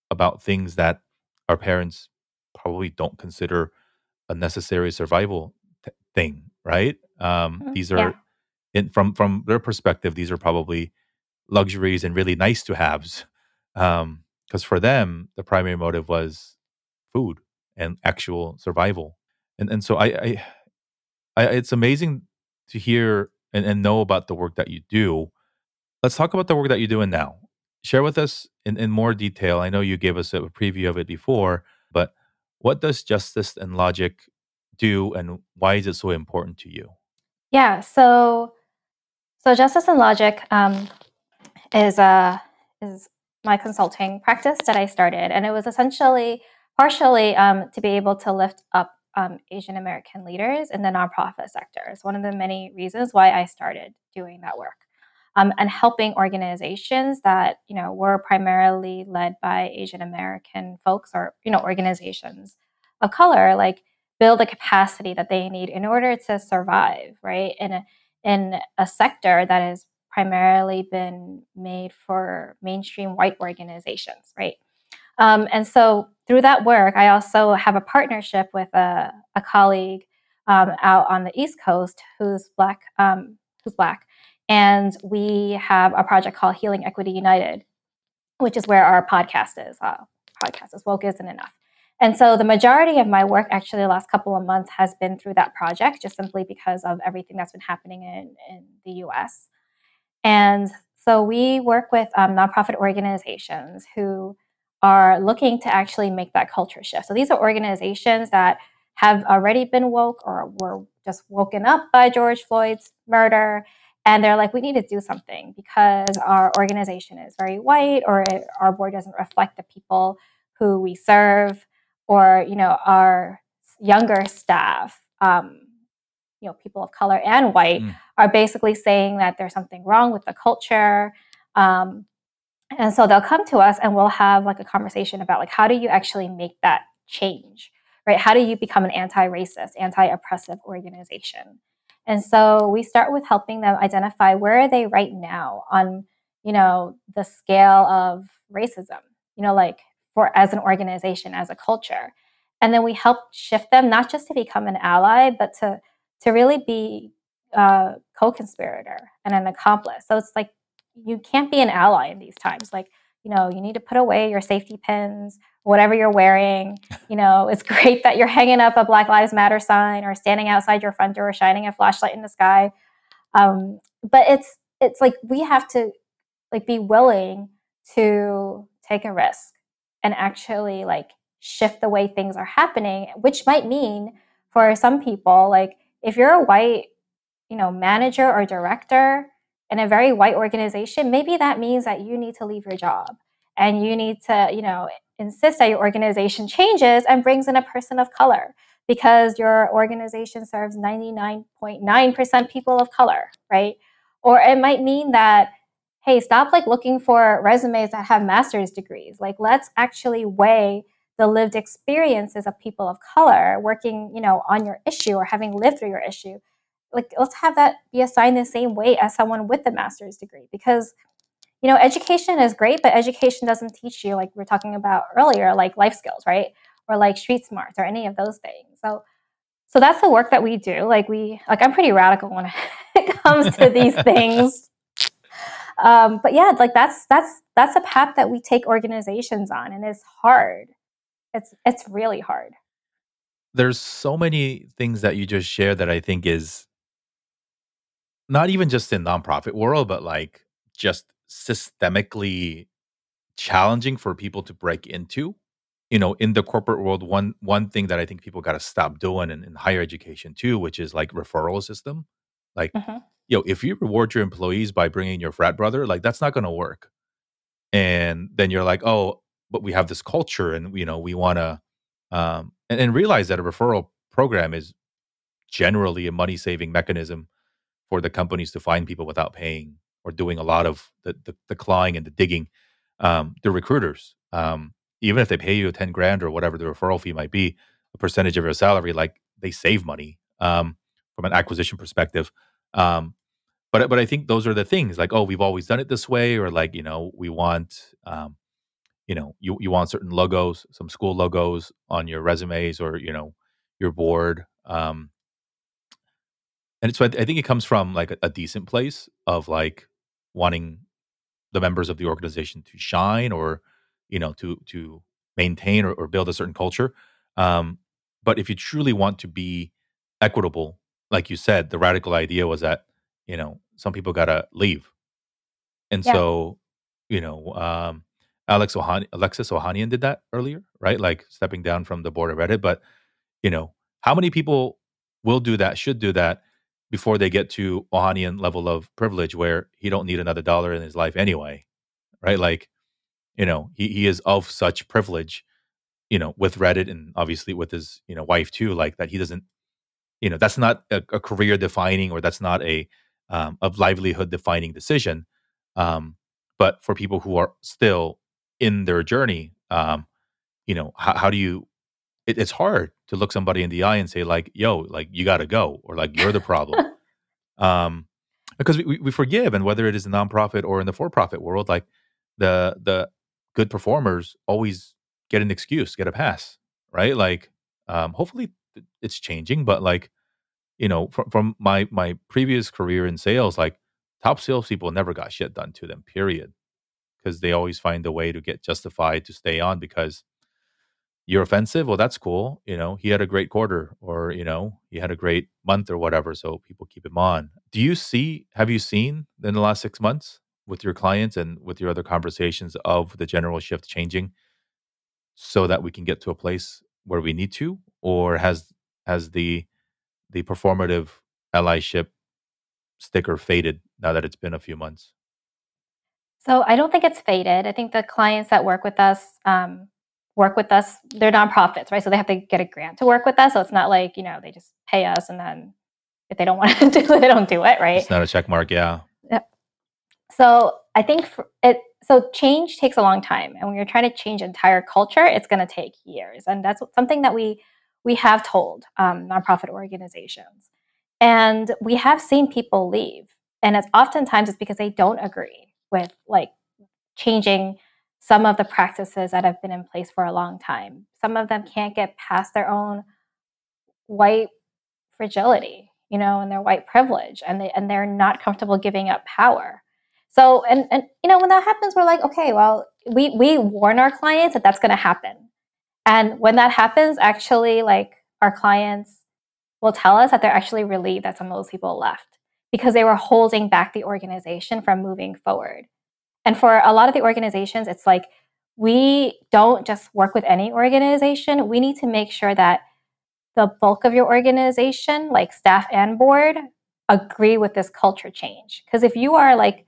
about things that our parents probably don't consider a necessary survival t- thing, right? Um, Mhm. these Yeah. are in, from from their perspective, these are probably luxuries and really nice to haves. Um, because for them, the primary motive was food and actual survival. And and so I, I, I it's amazing to hear and, and know about the work that you do. Let's talk about the work that you're doing now. Share with us in, in more detail. I know you gave us a preview of it before, but what does justice and logic do and why is it so important to you? Yeah. So, so Justice and Logic um, is uh, is my consulting practice that I started, and it was essentially partially um, to be able to lift up um, Asian American leaders in the nonprofit sector. It's one of the many reasons why I started doing that work. Um, and helping organizations that you know were primarily led by Asian American folks or you know organizations of color, like build the capacity that they need in order to survive, right? In a in a sector that has primarily been made for mainstream white organizations, right? Um, and so through that work, I also have a partnership with a, a colleague um, out on the East Coast who's black, um, who's black, and we have a project called Healing Equity United, which is where our podcast is. Uh, podcast is woke isn't enough. And so the majority of my work, actually, the last couple of months, has been through that project, just simply because of everything that's been happening in, in the US. And so we work with um, nonprofit organizations who are looking to actually make that culture shift. So these are organizations that have already been woke or were just woken up by George Floyd's murder. And they're like, we need to do something because our organization is very white or it, our board doesn't reflect the people who we serve or, you know, our younger staff. Um, you know people of color and white Mm. are basically saying that there's something wrong with the culture um, and so they'll come to us and we'll have like a conversation about like how do you actually make that change right? How do you become an anti-racist anti-oppressive organization? And so we start with helping them identify where are they right now on you know the scale of racism you know like for as an organization as a culture. And then we help shift them not just to become an ally but to to really be a co-conspirator and an accomplice. So it's like you can't be an ally in these times. Like, you know, you need to put away your safety pins, whatever you're wearing. You know, it's great that you're hanging up a Black Lives Matter sign or standing outside your front door, shining a flashlight in the sky. Um, but it's it's like we have to like be willing to take a risk and actually like shift the way things are happening, which might mean for some people, like if you're a white, you know, manager or director in a very white organization, maybe that means that you need to leave your job and you need to, you know, insist that your organization changes and brings in a person of color because your organization serves 99.9% people of color, right? Or it might mean that hey, stop like looking for resumes that have master's degrees. Like let's actually weigh the lived experiences of people of color working, you know, on your issue or having lived through your issue. Like let's have that be assigned the same weight as someone with a master's degree because you know, education is great, but education doesn't teach you like we are talking about earlier like life skills, right? Or like street smarts or any of those things. So so that's the work that we do. Like we like I'm pretty radical when it comes to these things. Um, but yeah, like that's that's that's a path that we take organizations on, and it's hard. It's it's really hard. There's so many things that you just shared that I think is not even just in nonprofit world, but like just systemically challenging for people to break into. You know, in the corporate world, one one thing that I think people got to stop doing in, in higher education too, which is like referral system. Like, mm-hmm. yo, if you reward your employees by bringing your frat brother, like that's not going to work. And then you're like, oh, but we have this culture, and you know, we want to, um, and, and realize that a referral program is generally a money saving mechanism for the companies to find people without paying or doing a lot of the the, the clawing and the digging. Um, the recruiters, um, even if they pay you ten grand or whatever the referral fee might be, a percentage of your salary, like they save money um, from an acquisition perspective. Um, but but I think those are the things like oh we've always done it this way or like you know we want um, you know you you want certain logos some school logos on your resumes or you know your board um, and so I, I think it comes from like a, a decent place of like wanting the members of the organization to shine or you know to to maintain or, or build a certain culture um, but if you truly want to be equitable like you said the radical idea was that you know some people gotta leave and yeah. so you know um, alex alexis ohanian did that earlier right like stepping down from the board of reddit but you know how many people will do that should do that before they get to Ohanian level of privilege where he don't need another dollar in his life anyway. Right? Like, you know, he, he is of such privilege, you know, with Reddit and obviously with his, you know, wife too, like that he doesn't, you know, that's not a, a career defining or that's not a um, of livelihood defining decision. Um, but for people who are still in their journey, um, you know, how, how do you it, it's hard to look somebody in the eye and say like, "Yo, like you got to go," or like you're the problem, um, because we, we forgive, and whether it is a nonprofit or in the for-profit world, like the the good performers always get an excuse, get a pass, right? Like, um, hopefully it's changing, but like, you know, from, from my my previous career in sales, like top salespeople never got shit done to them, period, because they always find a way to get justified to stay on because you're offensive well that's cool you know he had a great quarter or you know he had a great month or whatever so people keep him on. Do you see have you seen in the last six months with your clients and with your other conversations of the general shift changing so that we can get to a place where we need to? Or has has the the performative allyship sticker faded now that it's been a few months so i don't think it's faded i think the clients that work with us um, work with us. They're nonprofits, right? So they have to get a grant to work with us. So it's not like, you know, they just pay us and then if they don't want to do it, they don't do it, right? It's not a check mark, yeah. yeah. So I think it so change takes a long time. And when you're trying to change entire culture, it's going to take years. And that's something that we we have told um, nonprofit organizations. And we have seen people leave. And it's oftentimes it's because they don't agree with like changing some of the practices that have been in place for a long time. Some of them can't get past their own white fragility, you know, and their white privilege, and they and they're not comfortable giving up power. So, and and you know, when that happens, we're like, okay, well, we we warn our clients that that's going to happen, and when that happens, actually, like our clients will tell us that they're actually relieved that some of those people left because they were holding back the organization from moving forward. And for a lot of the organizations, it's like we don't just work with any organization. We need to make sure that the bulk of your organization, like staff and board, agree with this culture change. Because if you are like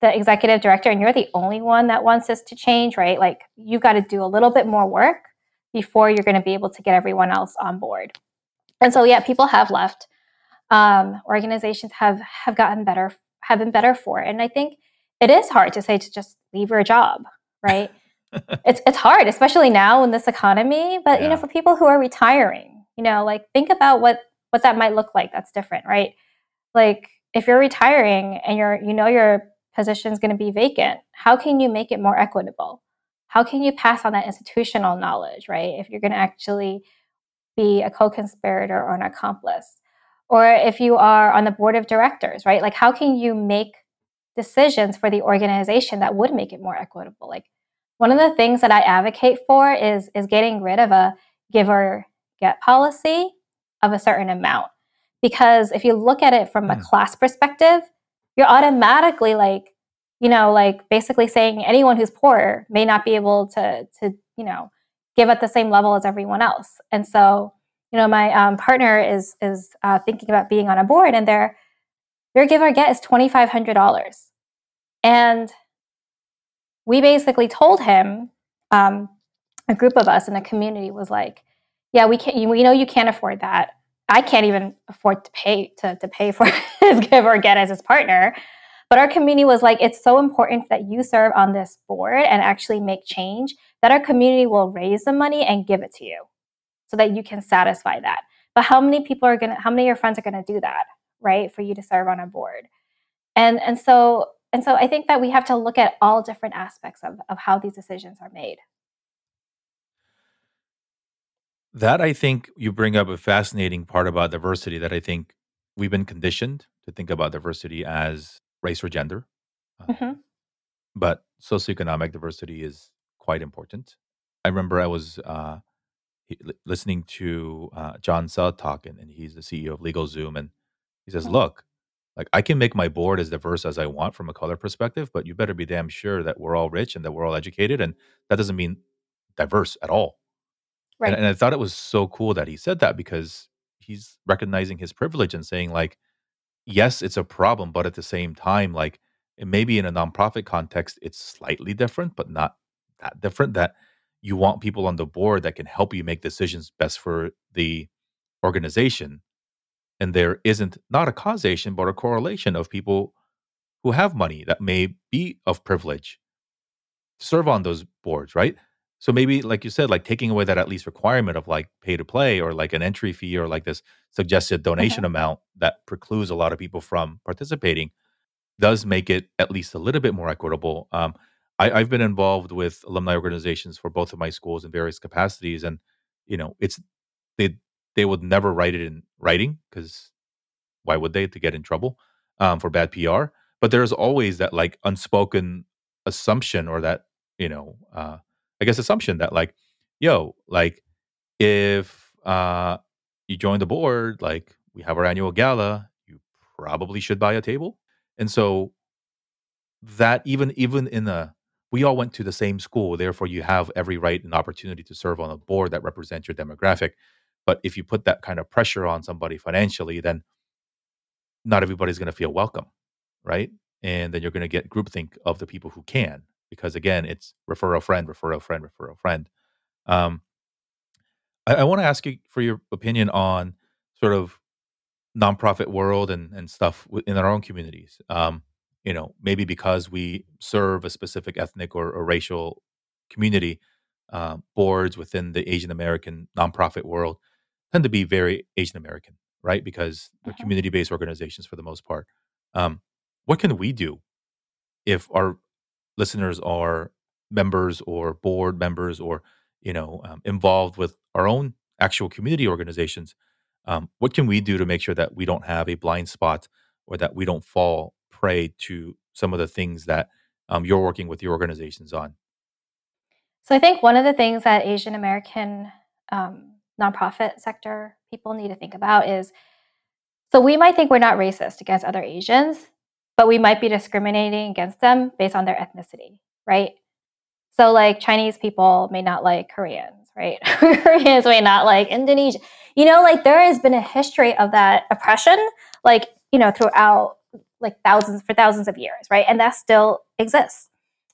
the executive director and you're the only one that wants this to change, right? Like you've got to do a little bit more work before you're going to be able to get everyone else on board. And so, yeah, people have left. Um, organizations have have gotten better, have been better for it. And I think it is hard to say to just leave your job, right? it's it's hard, especially now in this economy. But yeah. you know, for people who are retiring, you know, like think about what what that might look like. That's different, right? Like if you're retiring and you're you know your position is going to be vacant, how can you make it more equitable? How can you pass on that institutional knowledge, right? If you're going to actually be a co-conspirator or an accomplice, or if you are on the board of directors, right? Like how can you make decisions for the organization that would make it more equitable? Like one of the things that I advocate for is is getting rid of a give or get policy of a certain amount. Because if you look at it from a hmm. class perspective, you're automatically like, you know, like basically saying anyone who's poor may not be able to to, you know, give at the same level as everyone else. And so, you know, my um, partner is is uh, thinking about being on a board, and their their give or get is twenty five hundred dollars, and we basically told him, um, a group of us in the community was like, yeah, we can't. we know you can't afford that. I can't even afford to pay to, to pay for his give or get as his partner. But our community was like, it's so important that you serve on this board and actually make change that our community will raise the money and give it to you so that you can satisfy that. But how many people are gonna how many of your friends are gonna do that, right? For you to serve on a board. And and so and so I think that we have to look at all different aspects of, of how these decisions are made. That I think you bring up a fascinating part about diversity that I think we've been conditioned to think about diversity as race or gender. Uh, mm-hmm. But socioeconomic diversity is quite important. I remember I was uh, listening to uh, John Suh talk, and, and he's the CEO of LegalZoom, and he says, mm-hmm. "Look, like I can make my board as diverse as I want from a color perspective, but you better be damn sure that we're all rich and that we're all educated, and that doesn't mean diverse at all." Right. And, and I thought it was so cool that he said that because he's recognizing his privilege and saying like, yes, it's a problem, but at the same time, like maybe in a nonprofit context, it's slightly different, but not that different. That you want people on the board that can help you make decisions best for the organization. And there isn't not a causation, but a correlation of people who have money that may be of privilege serve on those boards, right? So maybe, like you said, like taking away that at least requirement of like pay to play or like an entry fee or like this suggested donation mm-hmm. amount that precludes a lot of people from participating does make it at least a little bit more equitable. Um, I, I've been involved with alumni organizations for both of my schools in various capacities, and you know, it's they they would never write it in writing because why would they to get in trouble um, for bad PR? But there's always that like unspoken assumption or that you know uh, I guess assumption that like, yo, like if uh you join the board, like we have our annual gala, you probably should buy a table. And so that even even in a we all went to the same school, therefore you have every right and opportunity to serve on a board that represents your demographic. But if you put that kind of pressure on somebody financially, then not everybody's going to feel welcome, right? And then you're going to get groupthink of the people who can because again, it's refer a friend, refer a friend, refer a friend. Um, I, I want to ask you for your opinion on sort of nonprofit world and and stuff in our own communities. Um, you know, maybe because we serve a specific ethnic or, or racial community, uh, boards within the Asian American nonprofit world tend to be very Asian American, right? Because they're mm-hmm. community based organizations for the most part. Um, what can we do if our listeners are members or board members or you know um, involved with our own actual community organizations um, what can we do to make sure that we don't have a blind spot or that we don't fall prey to some of the things that um, you're working with your organizations on so i think one of the things that asian american um, nonprofit sector people need to think about is So we might think we're not racist against other Asians, but we might be discriminating against them based on their ethnicity, right? So like Chinese people may not like Koreans, right? Koreans may not like Indonesia. You know, like there has been a history of that oppression, like, you know, throughout like thousands for thousands of years, right? And that still exists.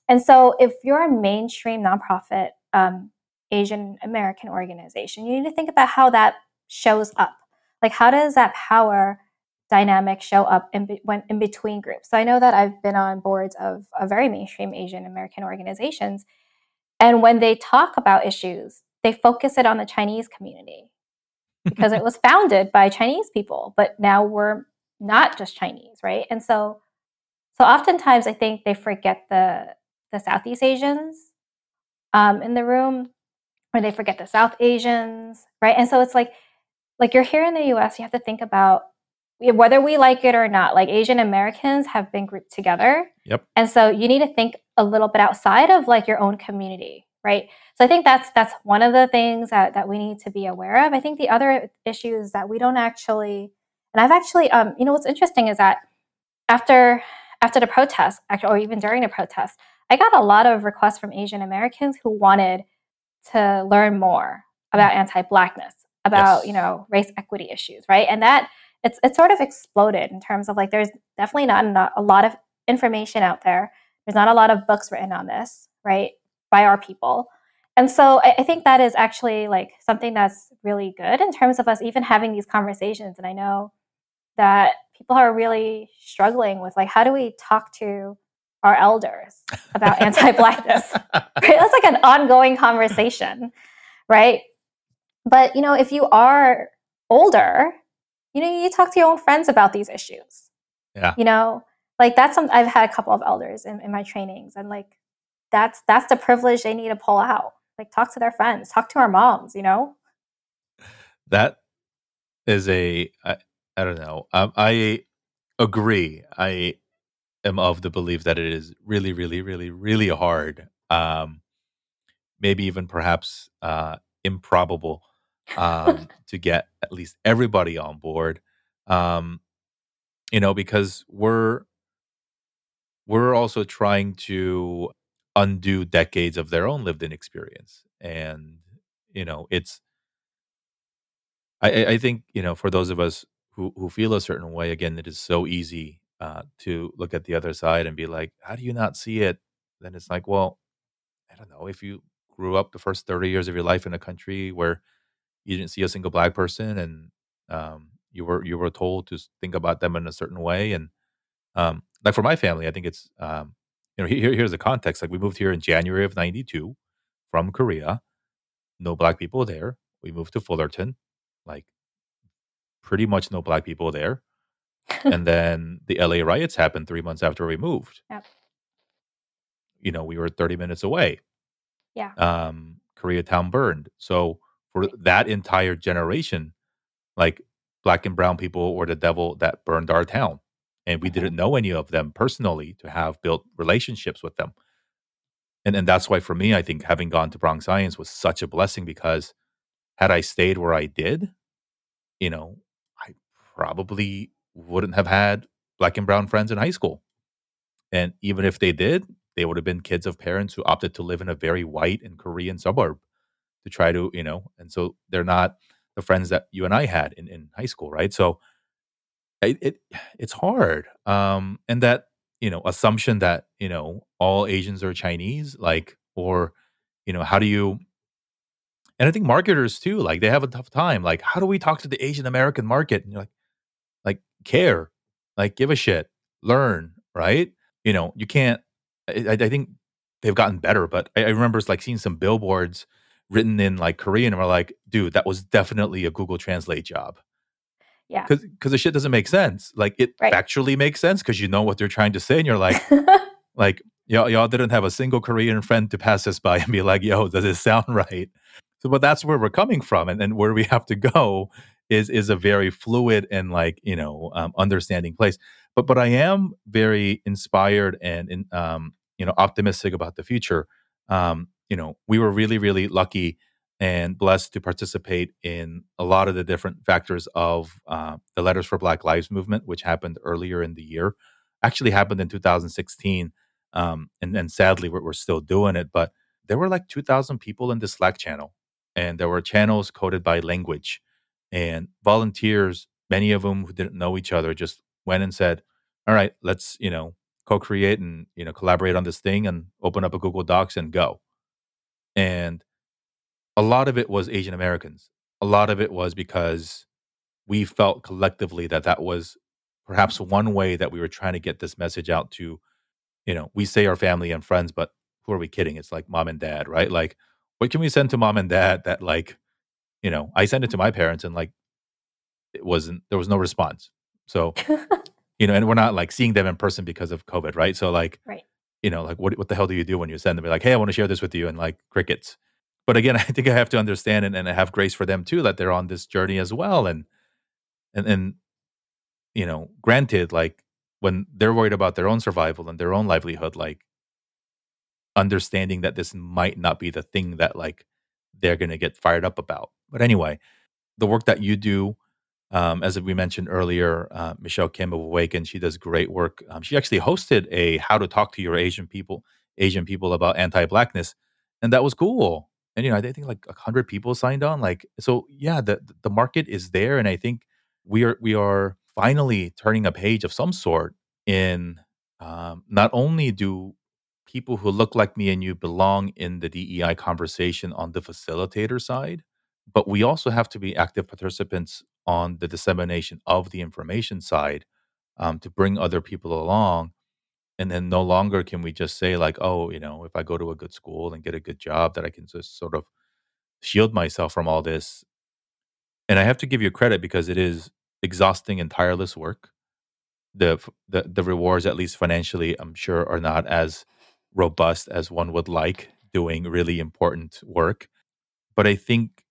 And so if you're a mainstream nonprofit um, Asian American organization, you need to think about how that shows up. Like, how does that power dynamic show up in, be- when, in between groups? So I know that I've been on boards of, of very mainstream Asian American organizations. And when they talk about issues, they focus it on the Chinese community because it was founded by Chinese people, but now we're not just Chinese, right? And so, so oftentimes I think they forget the the Southeast Asians um, in the room, or they forget the South Asians, right? And so it's like, like you're here in the U.S., you have to think about whether we like it or not. Like Asian Americans have been grouped together, Yep. and so you need to think a little bit outside of like your own community, right? So I think that's that's one of the things that that we need to be aware of. I think the other issue is that we don't actually, and I've actually, um, you know, what's interesting is that after after the protest, or even during the protest, I got a lot of requests from Asian Americans who wanted to learn more about anti-blackness, about Yes. you know race equity issues, right? And that it's it's sort of exploded in terms of like there's definitely not eno- a lot of information out there. There's not a lot of books written on this, right, by our people. And so I, I think that is actually like something that's really good in terms of us even having these conversations. And I know that people are really struggling with like how do we talk to our elders about anti-blackness right? That's like an ongoing conversation, right? But you know, if you are older, you know, you talk to your own friends about these issues. Yeah. You know, like that's some I've had a couple of elders in, in my trainings, and like that's that's the privilege they need to pull out. Like talk to their friends, talk to our moms, you know? that is a I, don't know. Um, I agree. I am of the belief that it is really, really, really, really hard. Um, maybe even perhaps uh, improbable um, to get at least everybody on board. Um, you know, because we're we're also trying to undo decades of their own lived-in experience, and you know, it's I I think you know for those of us who who feel a certain way, again, it is so easy uh, to look at the other side and be like, "How do you not see it?" Then it's like, well, I don't know. If you grew up the first thirty years of your life in a country where you didn't see a single black person, and um, you were you were told to think about them in a certain way, and um, like for my family, I think it's um, you know here, here's the context. Like we moved here in January of '92 from Korea. No black people there. We moved to Fullerton. Like pretty much no black people there. And then the LA riots happened 3 months after we moved. Yep. You know, we were 30 minutes away. Yeah. Um, Koreatown burned. So for that entire generation, like black and brown people were the devil that burned our town. And we didn't know any of them personally to have built relationships with them. And and that's why for me, I think having gone to Bronx Science was such a blessing because had I stayed where I did, you know, probably wouldn't have had black and brown friends in high school. And even if they did, they would have been kids of parents who opted to live in a very white and Korean suburb to try to, you know, and so they're not the friends that you and I had in, in high school, right? So it, it it's hard. Um, and that, you know, assumption that, you know, all Asians are Chinese, like, or, you know, how do you and I think marketers too, like they have a tough time. Like, how do we talk to the Asian American market? And you're like, care, like give a shit, learn, right? You know, you can't. I, I think they've gotten better, but I, I remember like seeing some billboards written in like Korean, and we're like, dude, that was definitely a Google Translate job Yeah. because because the shit doesn't make sense. Like it Right. factually makes sense because you know what they're trying to say, and you're like, like y'all y'all didn't have a single Korean friend to pass us by and be like, yo, does this sound right? So, but that's where we're coming from, and, and where we have to go is is a very fluid and like you know um, understanding place. But but I am very inspired and um, you know optimistic about the future. Um, you know, we were really really lucky and blessed to participate in a lot of the different factors of uh, the Letters for Black Lives movement, which happened earlier in the year. Actually, happened in 2016, um, and, and sadly, we're, we're still doing it. But there were like 2,000 people in the Slack channel, and there were channels coded by language, and volunteers, many of them who didn't know each other, just went and said, "All right, let's you know co-create and you know collaborate on this thing and open up a Google Docs and go." And a lot of it was Asian Americans. A lot of it was because we felt collectively that that was perhaps one way that we were trying to get this message out to, you know, we say our family and friends, but who are we kidding? It's like mom and dad, right? Like, what can we send to mom and dad that, like, you know, I sent it to my parents and like it wasn't, there was no response. So, you know, and we're not like seeing them in person because of COVID, right? So, like, right. you know, like, what, what the hell do you do when you send them? Like, hey, I want to share this with you, and like crickets but again, I think I have to understand and, and have grace for them too that they're on this journey as well. And and and you know, granted, like when they're worried about their own survival and their own livelihood, like understanding that this might not be the thing that like they're gonna get fired up about. But anyway, the work that you do um, as we mentioned earlier, uh, Michelle Kim of Awaken, she does great work. Um, she actually hosted a "How to Talk to Your Asian People" Asian people about anti-blackness, and that was cool and you know, I think like hundred people signed on. Like, so yeah, the the market is there, and I think we are we are finally turning a page of some sort. In um, not only do people who look like me and you belong in the DEI conversation on the facilitator side, but we also have to be active participants on the dissemination of the information side um, to bring other people along. And then no longer can we just say like oh you know if i go to a good school and get a good job that i can just sort of shield myself from all this. And i have to give you credit because it is exhausting and tireless work. The the, the rewards at least financially i'm sure are not as robust as one would like doing really important work but i think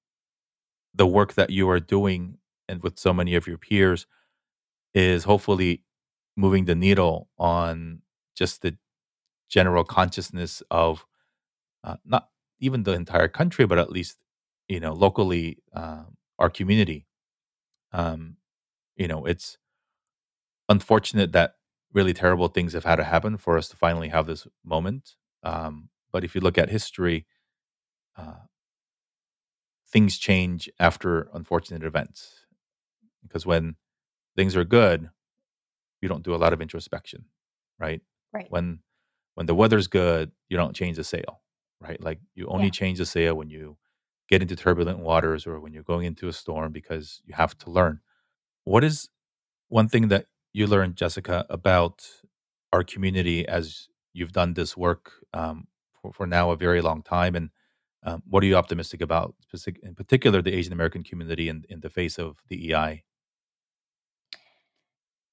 the work that you are doing and with so many of your peers is hopefully moving the needle on just the general consciousness of uh, not even the entire country, but at least you know locally uh, our community. Um, you know, it's unfortunate that really terrible things have had to happen for us to finally have this moment. Um, but if you look at history, uh, things change after unfortunate events. Because when things are good, you don't do a lot of introspection, right? Right. When when the weather's good, you don't change the sail, right? Like you only Yeah. change the sail when you get into turbulent waters or when you're going into a storm because you have to learn. What is one thing that you learned, Jessica, about our community as you've done this work um, for, for now a very long time? And um, what are you optimistic about, in particular, the Asian American community in, in the face of the EI?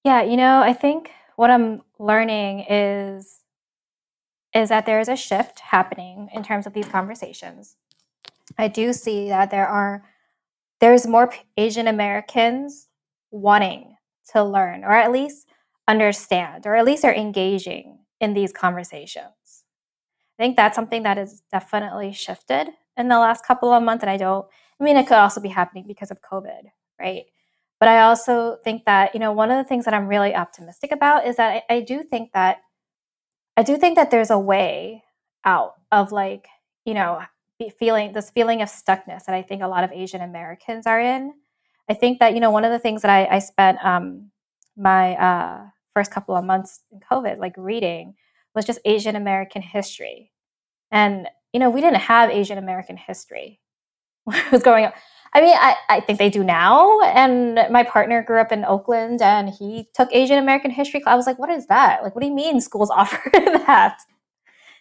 Yeah, you know, I think what I'm learning is is that there is a shift happening in terms of these conversations. I do see that there are there's more Asian Americans wanting to learn or at least understand or at least are engaging in these conversations. I think that's something that has definitely shifted in the last couple of months and I don't I mean it could also be happening because of COVID, right? But I also think that, you know, one of the things that I'm really optimistic about is that I, I do think that I do think that there's a way out of like, you know, feeling this feeling of stuckness that I think a lot of Asian Americans are in. I think that, you know, one of the things that I, I spent um, my uh, first couple of months in COVID, like reading, was just Asian American history. And, you know, we didn't have Asian American history when I was growing up. I mean, I, I think they do now. And my partner grew up in Oakland and he took Asian American history class. I was like, what is that? Like, what do you mean schools offer that?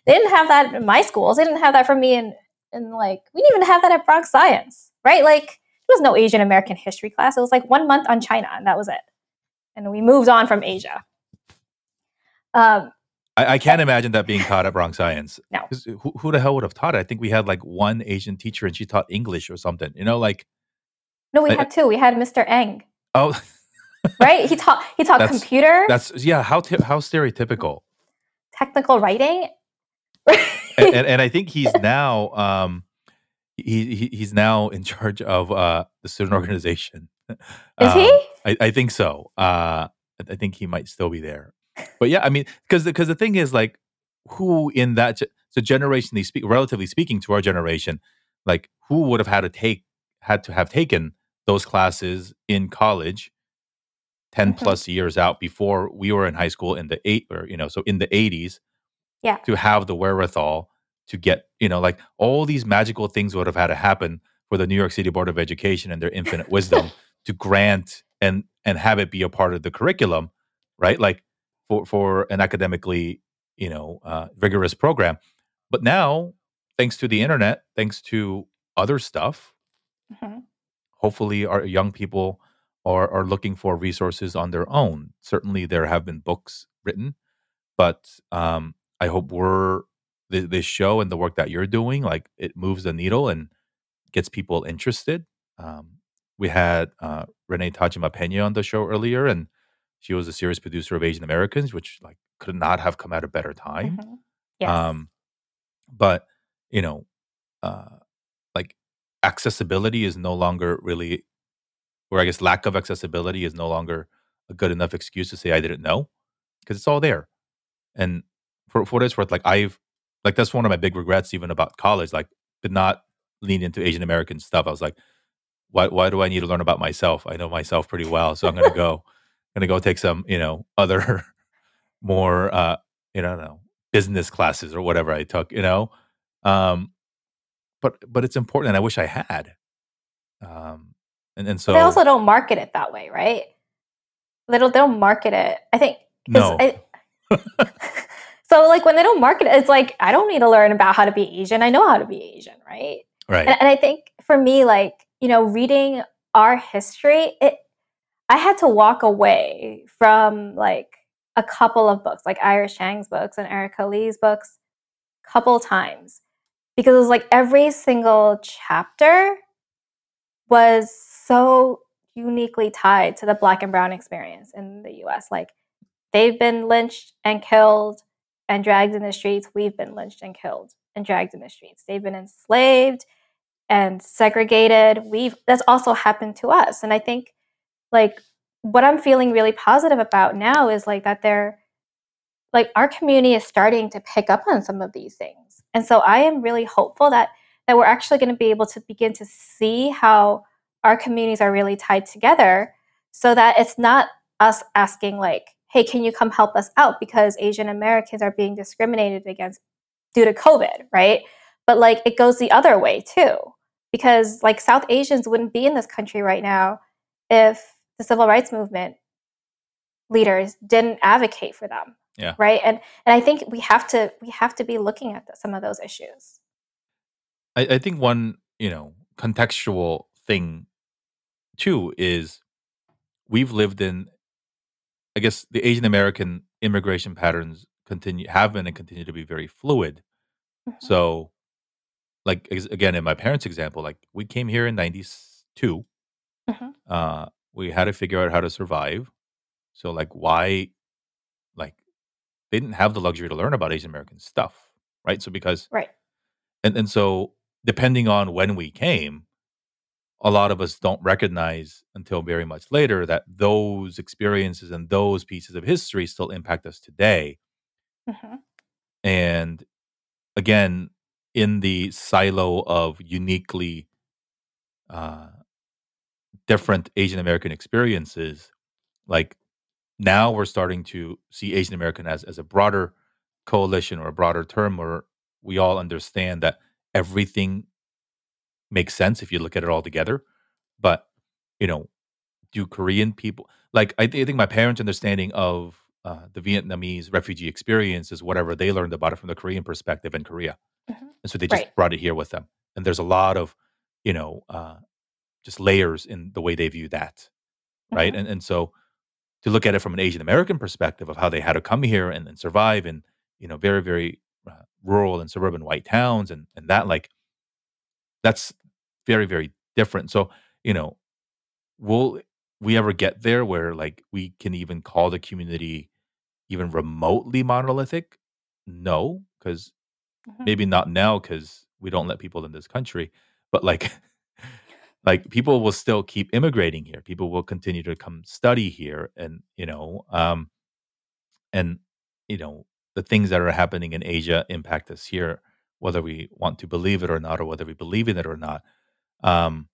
They didn't have that in my schools. They didn't have that for me in, in like, we didn't even have that at Bronx Science, right? Like, was no Asian American history class. It was like one month on China and that was it. And we moved on from Asia. Um, I, I can't imagine that being taught at Bronx Science. No. Who, who the hell would have taught it? I think we had like one Asian teacher and she taught English or something. You know, like, no, we I- had two. We had Mr. Eng, oh, right? He taught he taught That's- computer, that's, yeah, how, t- how stereotypical. technical writing. and, and, and I think he's now, um, he, he he's now in charge of uh the student organization. Is he? um, I, I think so. Uh, I think he might still be there. But yeah, I mean, because because the thing is like, who in that so generationally speak, relatively speaking to our generation, like who would have had to take had to have taken those classes in college 10 Mhm. plus years out before we were in high school in the eight or you know so in the 80s Yeah. to have the wherewithal to get you know like all these magical things would have had to happen for the new york city board of education and their infinite wisdom to grant and and have it be a part of the curriculum right like for for an academically you know uh, rigorous program but now thanks to the internet thanks to other stuff Mhm. hopefully our young people are are looking for resources on their own. Certainly, there have been books written, but um, I hope we're th- this show and the work that you're doing, like it moves the needle and gets people interested. Um, we had uh, Renee Tajima Pena on the show earlier, and she was a series producer of Asian Americans, which like could not have come at a better time. Mhm. Yes. Um, but you know, uh, like accessibility is no longer really or I guess lack of accessibility is no longer a good enough excuse to say I didn't know because it's all there. And for, for what it's worth, like I've like that's one of my big regrets even about college. Like did not lean into Asian American stuff. I was like, why why do I need to learn about myself? I know myself pretty well, so I'm gonna go gonna go take some you know other more uh you know know business classes or whatever I took. You know, um, but but it's important, and I wish I had. Um, and and But they also don't market it that way, right? They don't, they don't market it. I think no, I, so like when they don't market it, it's like I don't need to learn about how to be Asian. I know how to be Asian, right? right. And, and I think for me, like you know, reading our history, it I had to walk away from like a couple of books, like Iris Chang's books and Erika Lee's books, a couple times because it was like every single chapter was so uniquely tied to the black and brown experience in the US. Like they've been lynched and killed and dragged in the streets. We've been lynched and killed and dragged in the streets. They've been enslaved and segregated. We've that's also happened to us. And I think like what I'm feeling really positive about now is like that they're like our community is starting to pick up on some of these things. And so I am really hopeful that that we're actually going to be able to begin to see how our communities are really tied together so that it's not us asking like hey can you come help us out? Because asian americans are being discriminated against due to covid right? But like it goes the other way too. Because like south asians wouldn't be in this country right now if the civil rights movement leaders didn't advocate for them Yeah. right? And and i think we have to we have to be looking at the, some of those issues. I, I think one, you know, contextual thing too is we've lived in I guess the Asian American immigration patterns continue have been and continue to be very fluid. Mhm. So like again in my parents' example, like we came here in ninety two. Mhm. Uh we had to figure out how to survive. So like why like they didn't have the luxury to learn about Asian American stuff. Right. So because right and and so depending on when we came a lot of us don't recognize until very much later that those experiences and those pieces of history still impact us today Mhm. and again in the silo of uniquely uh, different asian american experiences like now we're starting to see asian american as, as a broader coalition or a broader term where we all understand that everything makes sense if you look at it all together. But you know, do Korean people like? I, thi- I think my parents' understanding of uh, the Vietnamese refugee experience is whatever they learned about it from the Korean perspective in Korea, Mhm. and so they just Right. brought it here with them. And there's a lot of you know uh, just layers in the way they view that, right? Mhm. And and so to look at it from an Asian American perspective of how they had to come here and, and survive in you know very very uh, rural and suburban white towns and and that like that's very very different so you know will we ever get there where like we can even call the community even remotely monolithic no because Mhm. maybe not now because we don't let people in this country but like like people will still keep immigrating here. People will continue to come study here and, you know, um and you know, the things that are happening in Asia impact us here whether we want to believe it or not or whether we believe in it or not. Um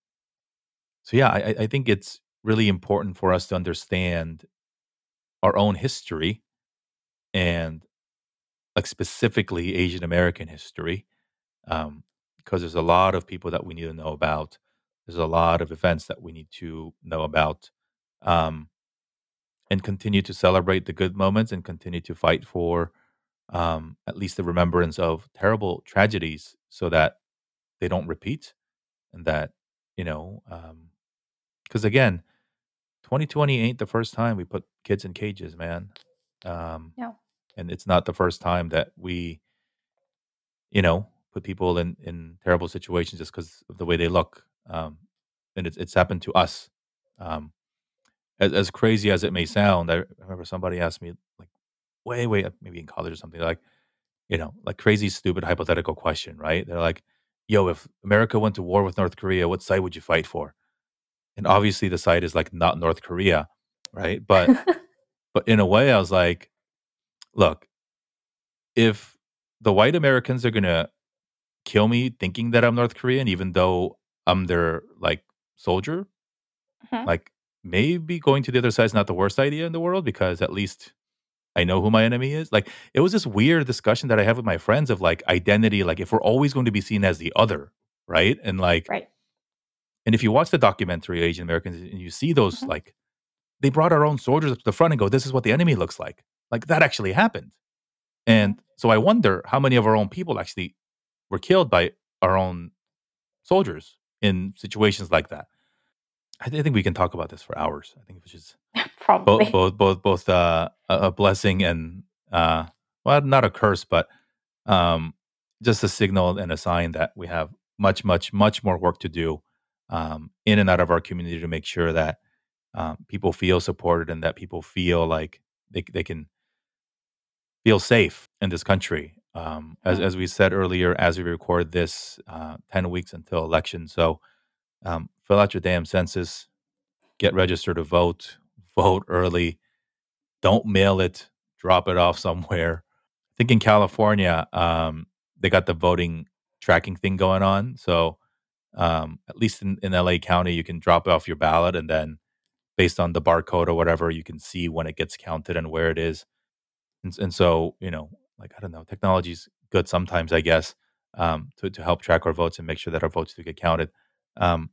so yeah, I I think it's really important for us to understand our own history and like specifically Asian American history um, because there's a lot of people that we need to know about. There's a lot of events that we need to know about, um, and continue to celebrate the good moments and continue to fight for um, at least the remembrance of terrible tragedies, so that they don't repeat, and that you know, because again, 2020 ain't the first time we put kids in cages, man. Um, No. and it's not the first time that we you know, put people in in terrible situations just because of the way they look. Um, and it's it's happened to us. Um, as as crazy as it may sound, I remember somebody asked me like way way up, maybe in college or something like you know like crazy stupid hypothetical question, right? They're like, "Yo, if America went to war with North Korea, what side would you fight for?" And obviously the side is like not North Korea, right? But but in a way, I was like, look, if the white Americans are gonna kill me thinking that I'm North Korean, even though I'm their like soldier, Mhm. like maybe going to the other side is not the worst idea in the world because at least I know who my enemy is. Like it was this weird discussion that I have with my friends of like identity, like if we're always going to be seen as the other, right? And like, Right. and if you watch the documentary Asian Americans and you see those Mhm. like they brought our own soldiers up to the front and go, "This is what the enemy looks like." Like that actually happened. Mhm. And so I wonder how many of our own people actually were killed by our own soldiers in situations like that. I thi- I think we can talk about this for hours. I think is both Probably. both both both uh, a blessing and uh, well, not a curse, but um, just a signal and a sign that we have much, much, much more work to do um, in and out of our community to make sure that um, people feel supported and that people feel like they they can feel safe in this country. Um, as Mhm. as we said earlier, as we record this, uh, ten weeks until election, so um, fill out your damn census, get registered to vote, vote early, don't mail it, drop it off somewhere. I think in California, um, they got the voting tracking thing going on, so um, at least in, in LA County, you can drop off your ballot, and then based on the barcode or whatever, you can see when it gets counted and where it is. And, and so, you know, like I don't know, technology's good sometimes, I guess, um, to to help track our votes and make sure that our votes do get counted. Um,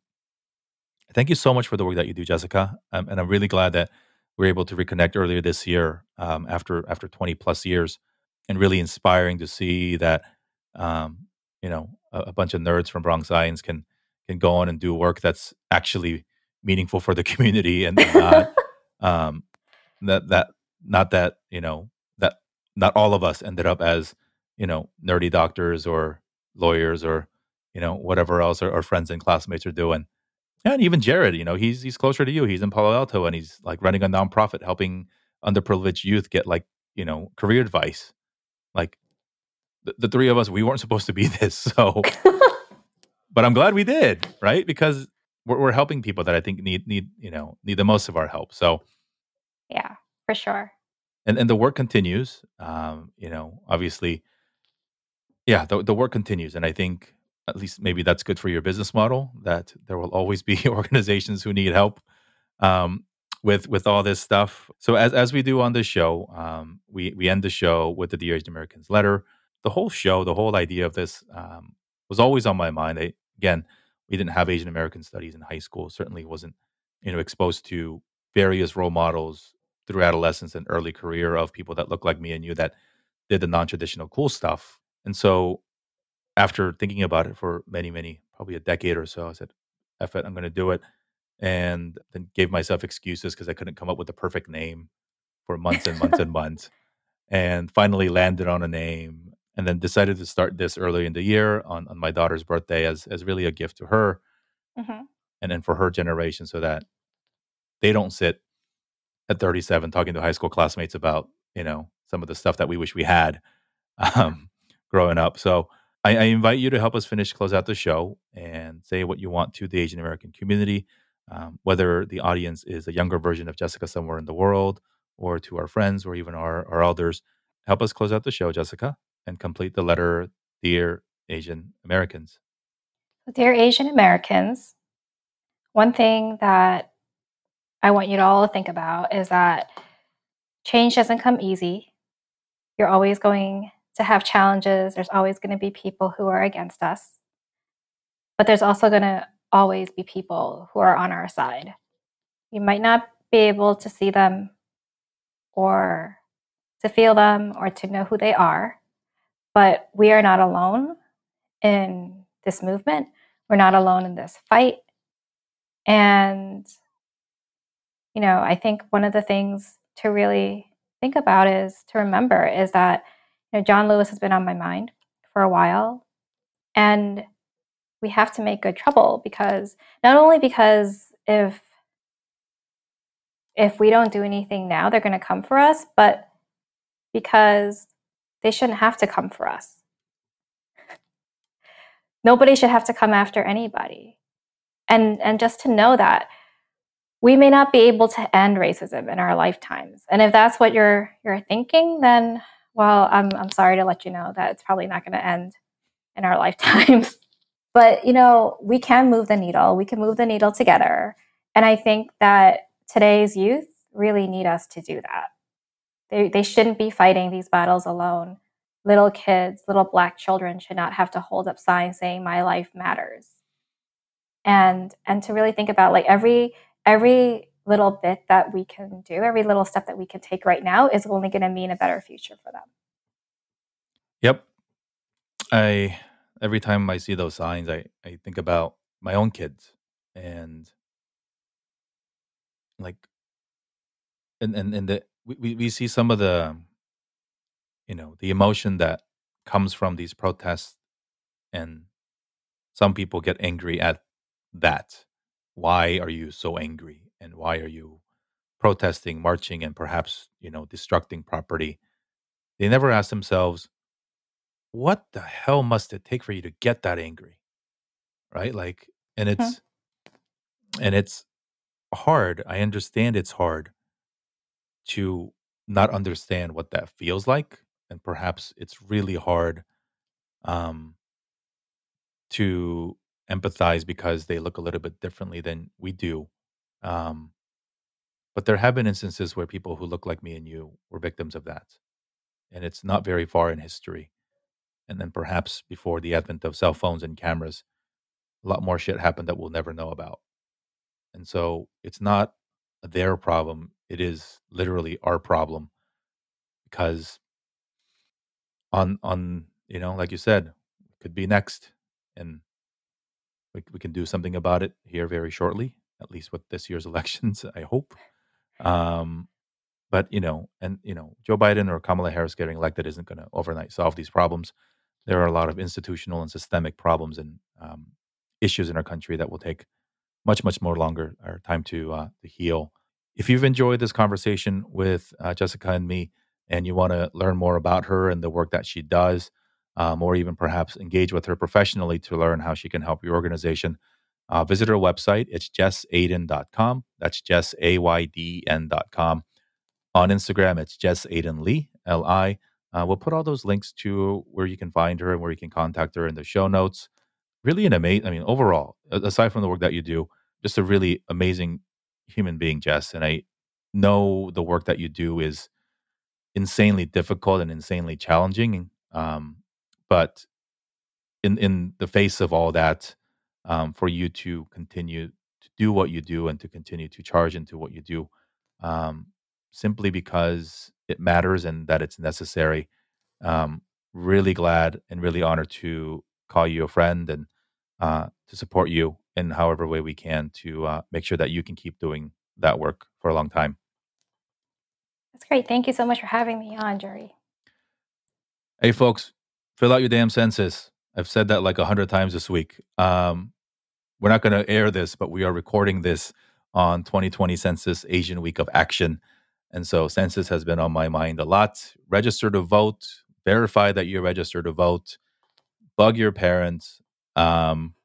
thank you so much for the work that you do, Jessica, um, and I'm really glad that we are able to reconnect earlier this year um, after after 20 plus years, and really inspiring to see that um, you know a, a bunch of nerds from Bronx Science can can go on and do work that's actually meaningful for the community and, not um, that that not that, you know, that not all of us ended up as, you know, nerdy doctors or lawyers or, you know, whatever else our, our friends and classmates are doing. And even Jared, you know, he's he's closer to you. He's in Palo Alto and he's like running a nonprofit helping underprivileged youth get like, you know, career advice. Like the, the three of us, we weren't supposed to be this. So, but I'm glad we did, right? Because we're, we're helping people that I think need need, you know, need the most of our help. So yeah, for sure. and and the work continues. Um, you know, obviously, yeah, the the work continues, and I think at least maybe that's good for your business model. That there will always be organizations who need help um, with with all this stuff. So as as we do on this show, um, we we end the show with the Dear Asian Americans letter. The whole show, the whole idea of this um, was always on my mind. I, again, we didn't have Asian American studies in high school. Certainly wasn't you know exposed to various role models through adolescence and early career of people that look like me and you that did the non-traditional cool stuff. And so after thinking about it for many, many, probably a decade or so, I said, F it, I'm going to do it. And then gave myself excuses because I couldn't come up with the perfect name for months and months and months. And finally landed on a name and then decided to start this early in the year on, on my daughter's birthday as, as really a gift to her Mhm. and then for her generation so that they don't sit at 37 talking to high school classmates about, you know, some of the stuff that we wish we had um, growing up. So I, I, invite you to help us finish, close out the show, and say what you want to the Asian American community, um, whether the audience is a younger version of Jessica somewhere in the world, or to our friends, or even our, our elders. Help us close out the show, Jessica, and complete the letter Dear Asian Americans. Dear Asian Americans, one thing that I want you to all think about is that change doesn't come easy. You're always going to have challenges. There's always going to be people who are against us. But there's also going to always be people who are on our side. You might not be able to see them or to feel them or to know who they are, but we are not alone in this movement. We're not alone in this fight. And, you know, I think one of the things to really think about is to remember is that you know, John Lewis has been on my mind for a while. And we have to make good trouble because not only because if if we don't do anything now, they're going to come for us, but because they shouldn't have to come for us. Nobody should have to come after anybody. And and just to know that we may not be able to end racism in our lifetimes. And if that's what you're you're thinking, then well, I'm I'm sorry to let you know that it's probably not going to end in our lifetimes. but, you know, we can move the needle. We can move the needle together. And I think that today's youth really need us to do that. They they shouldn't be fighting these battles alone. Little kids, little black children should not have to hold up signs saying my life matters. And and to really think about like every every little bit that we can do, every little step that we can take right now is only going to mean a better future for them. Yep. I every time I see those signs, I I think about my own kids and like and and and the we we see some of the you know the emotion that comes from these protests and some people get angry at that why are you so angry and why are you protesting, marching, and perhaps you know destructing property. They never ask themselves, what the hell must it take for you to get that angry, right? Like, and it's hmm. and it's hard. I understand it's hard to not understand what that feels like, and perhaps it's really hard um, to empathize because they look a little bit differently than we do. Um, but there have been instances where people who look like me and you were victims of that. And it's not very far in history. And then perhaps before the advent of cell phones and cameras, a lot more shit happened that we'll never know about. And so it's not their problem. It is literally our problem because on on you know like you said could be next and we, we can do something about it here very shortly at least with this year's elections i hope um, but you know, and you know, Joe Biden or Kamala Harris getting elected isn't going to overnight solve these problems. There are a lot of institutional and systemic problems and um, issues in our country that will take much, much more longer or time to uh, to heal. If you've enjoyed this conversation with uh, Jessica and me, and you want to learn more about her and the work that she does, um, or even perhaps engage with her professionally to learn how she can help your organization, uh, visit our website. It's jessaydin.com. That's jess, A-Y-D-N.com. On Instagram, it's Jess Aydin Lee, L-I. Uh, we'll put all those links to where you can find her and where you can contact her in the show notes. Really an amazing, I mean, overall, aside from the work that you do, just a really amazing human being, Jess. And I know the work that you do is insanely difficult and insanely challenging. Um, but in in the face of all that, um, for you to continue to do what you do and to continue to charge into what you do um, simply because it matters and that it's necessary. Um, really glad and really honored to call you a friend and uh, to support you in however way we can to uh, make sure that you can keep doing that work for a long time. That's great. Thank you so much for having me on, Jerry. Hey, folks, fill out your damn census. I've said that like a hundred times this week. Um, we're not going to air this, but we are recording this on 2020 Census Asian Week of Action. And so census has been on my mind a lot. Register to vote, verify that you're registered to vote, bug your parents, um,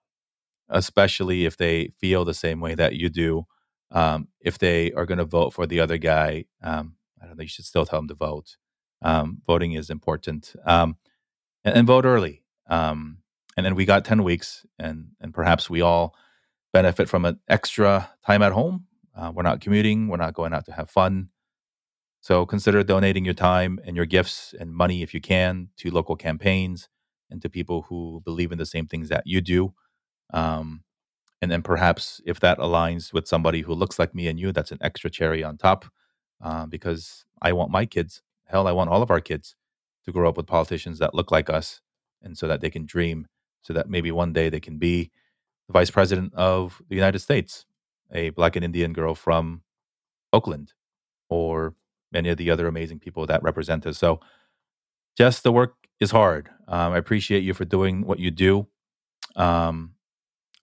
especially if they feel the same way that you do. Um, if they are going to vote for the other guy, um, I don't know. You should still tell them to vote. Um, voting is important, um, and, and, vote early. Um, and then we got ten weeks, and and perhaps we all benefit from an extra time at home. Uh, we're not commuting. We're not going out to have fun. So consider donating your time and your gifts and money if you can to local campaigns and to people who believe in the same things that you do. Um, and then perhaps if that aligns with somebody who looks like me and you, that's an extra cherry on top. Uh, because I want my kids, hell, I want all of our kids to grow up with politicians that look like us, and so that they can dream, so that maybe one day they can be the vice president of the United States, a black and Indian girl from Oakland, or many of the other amazing people that represent us. So, just the work is hard. Um, I appreciate you for doing what you do. Um,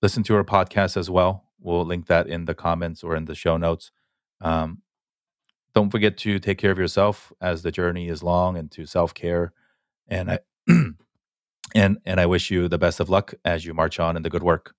listen to our podcast as well. We'll link that in the comments or in the show notes. Um, don't forget to take care of yourself as the journey is long and to self care. And I and and I wish you the best of luck as you march on in the good work.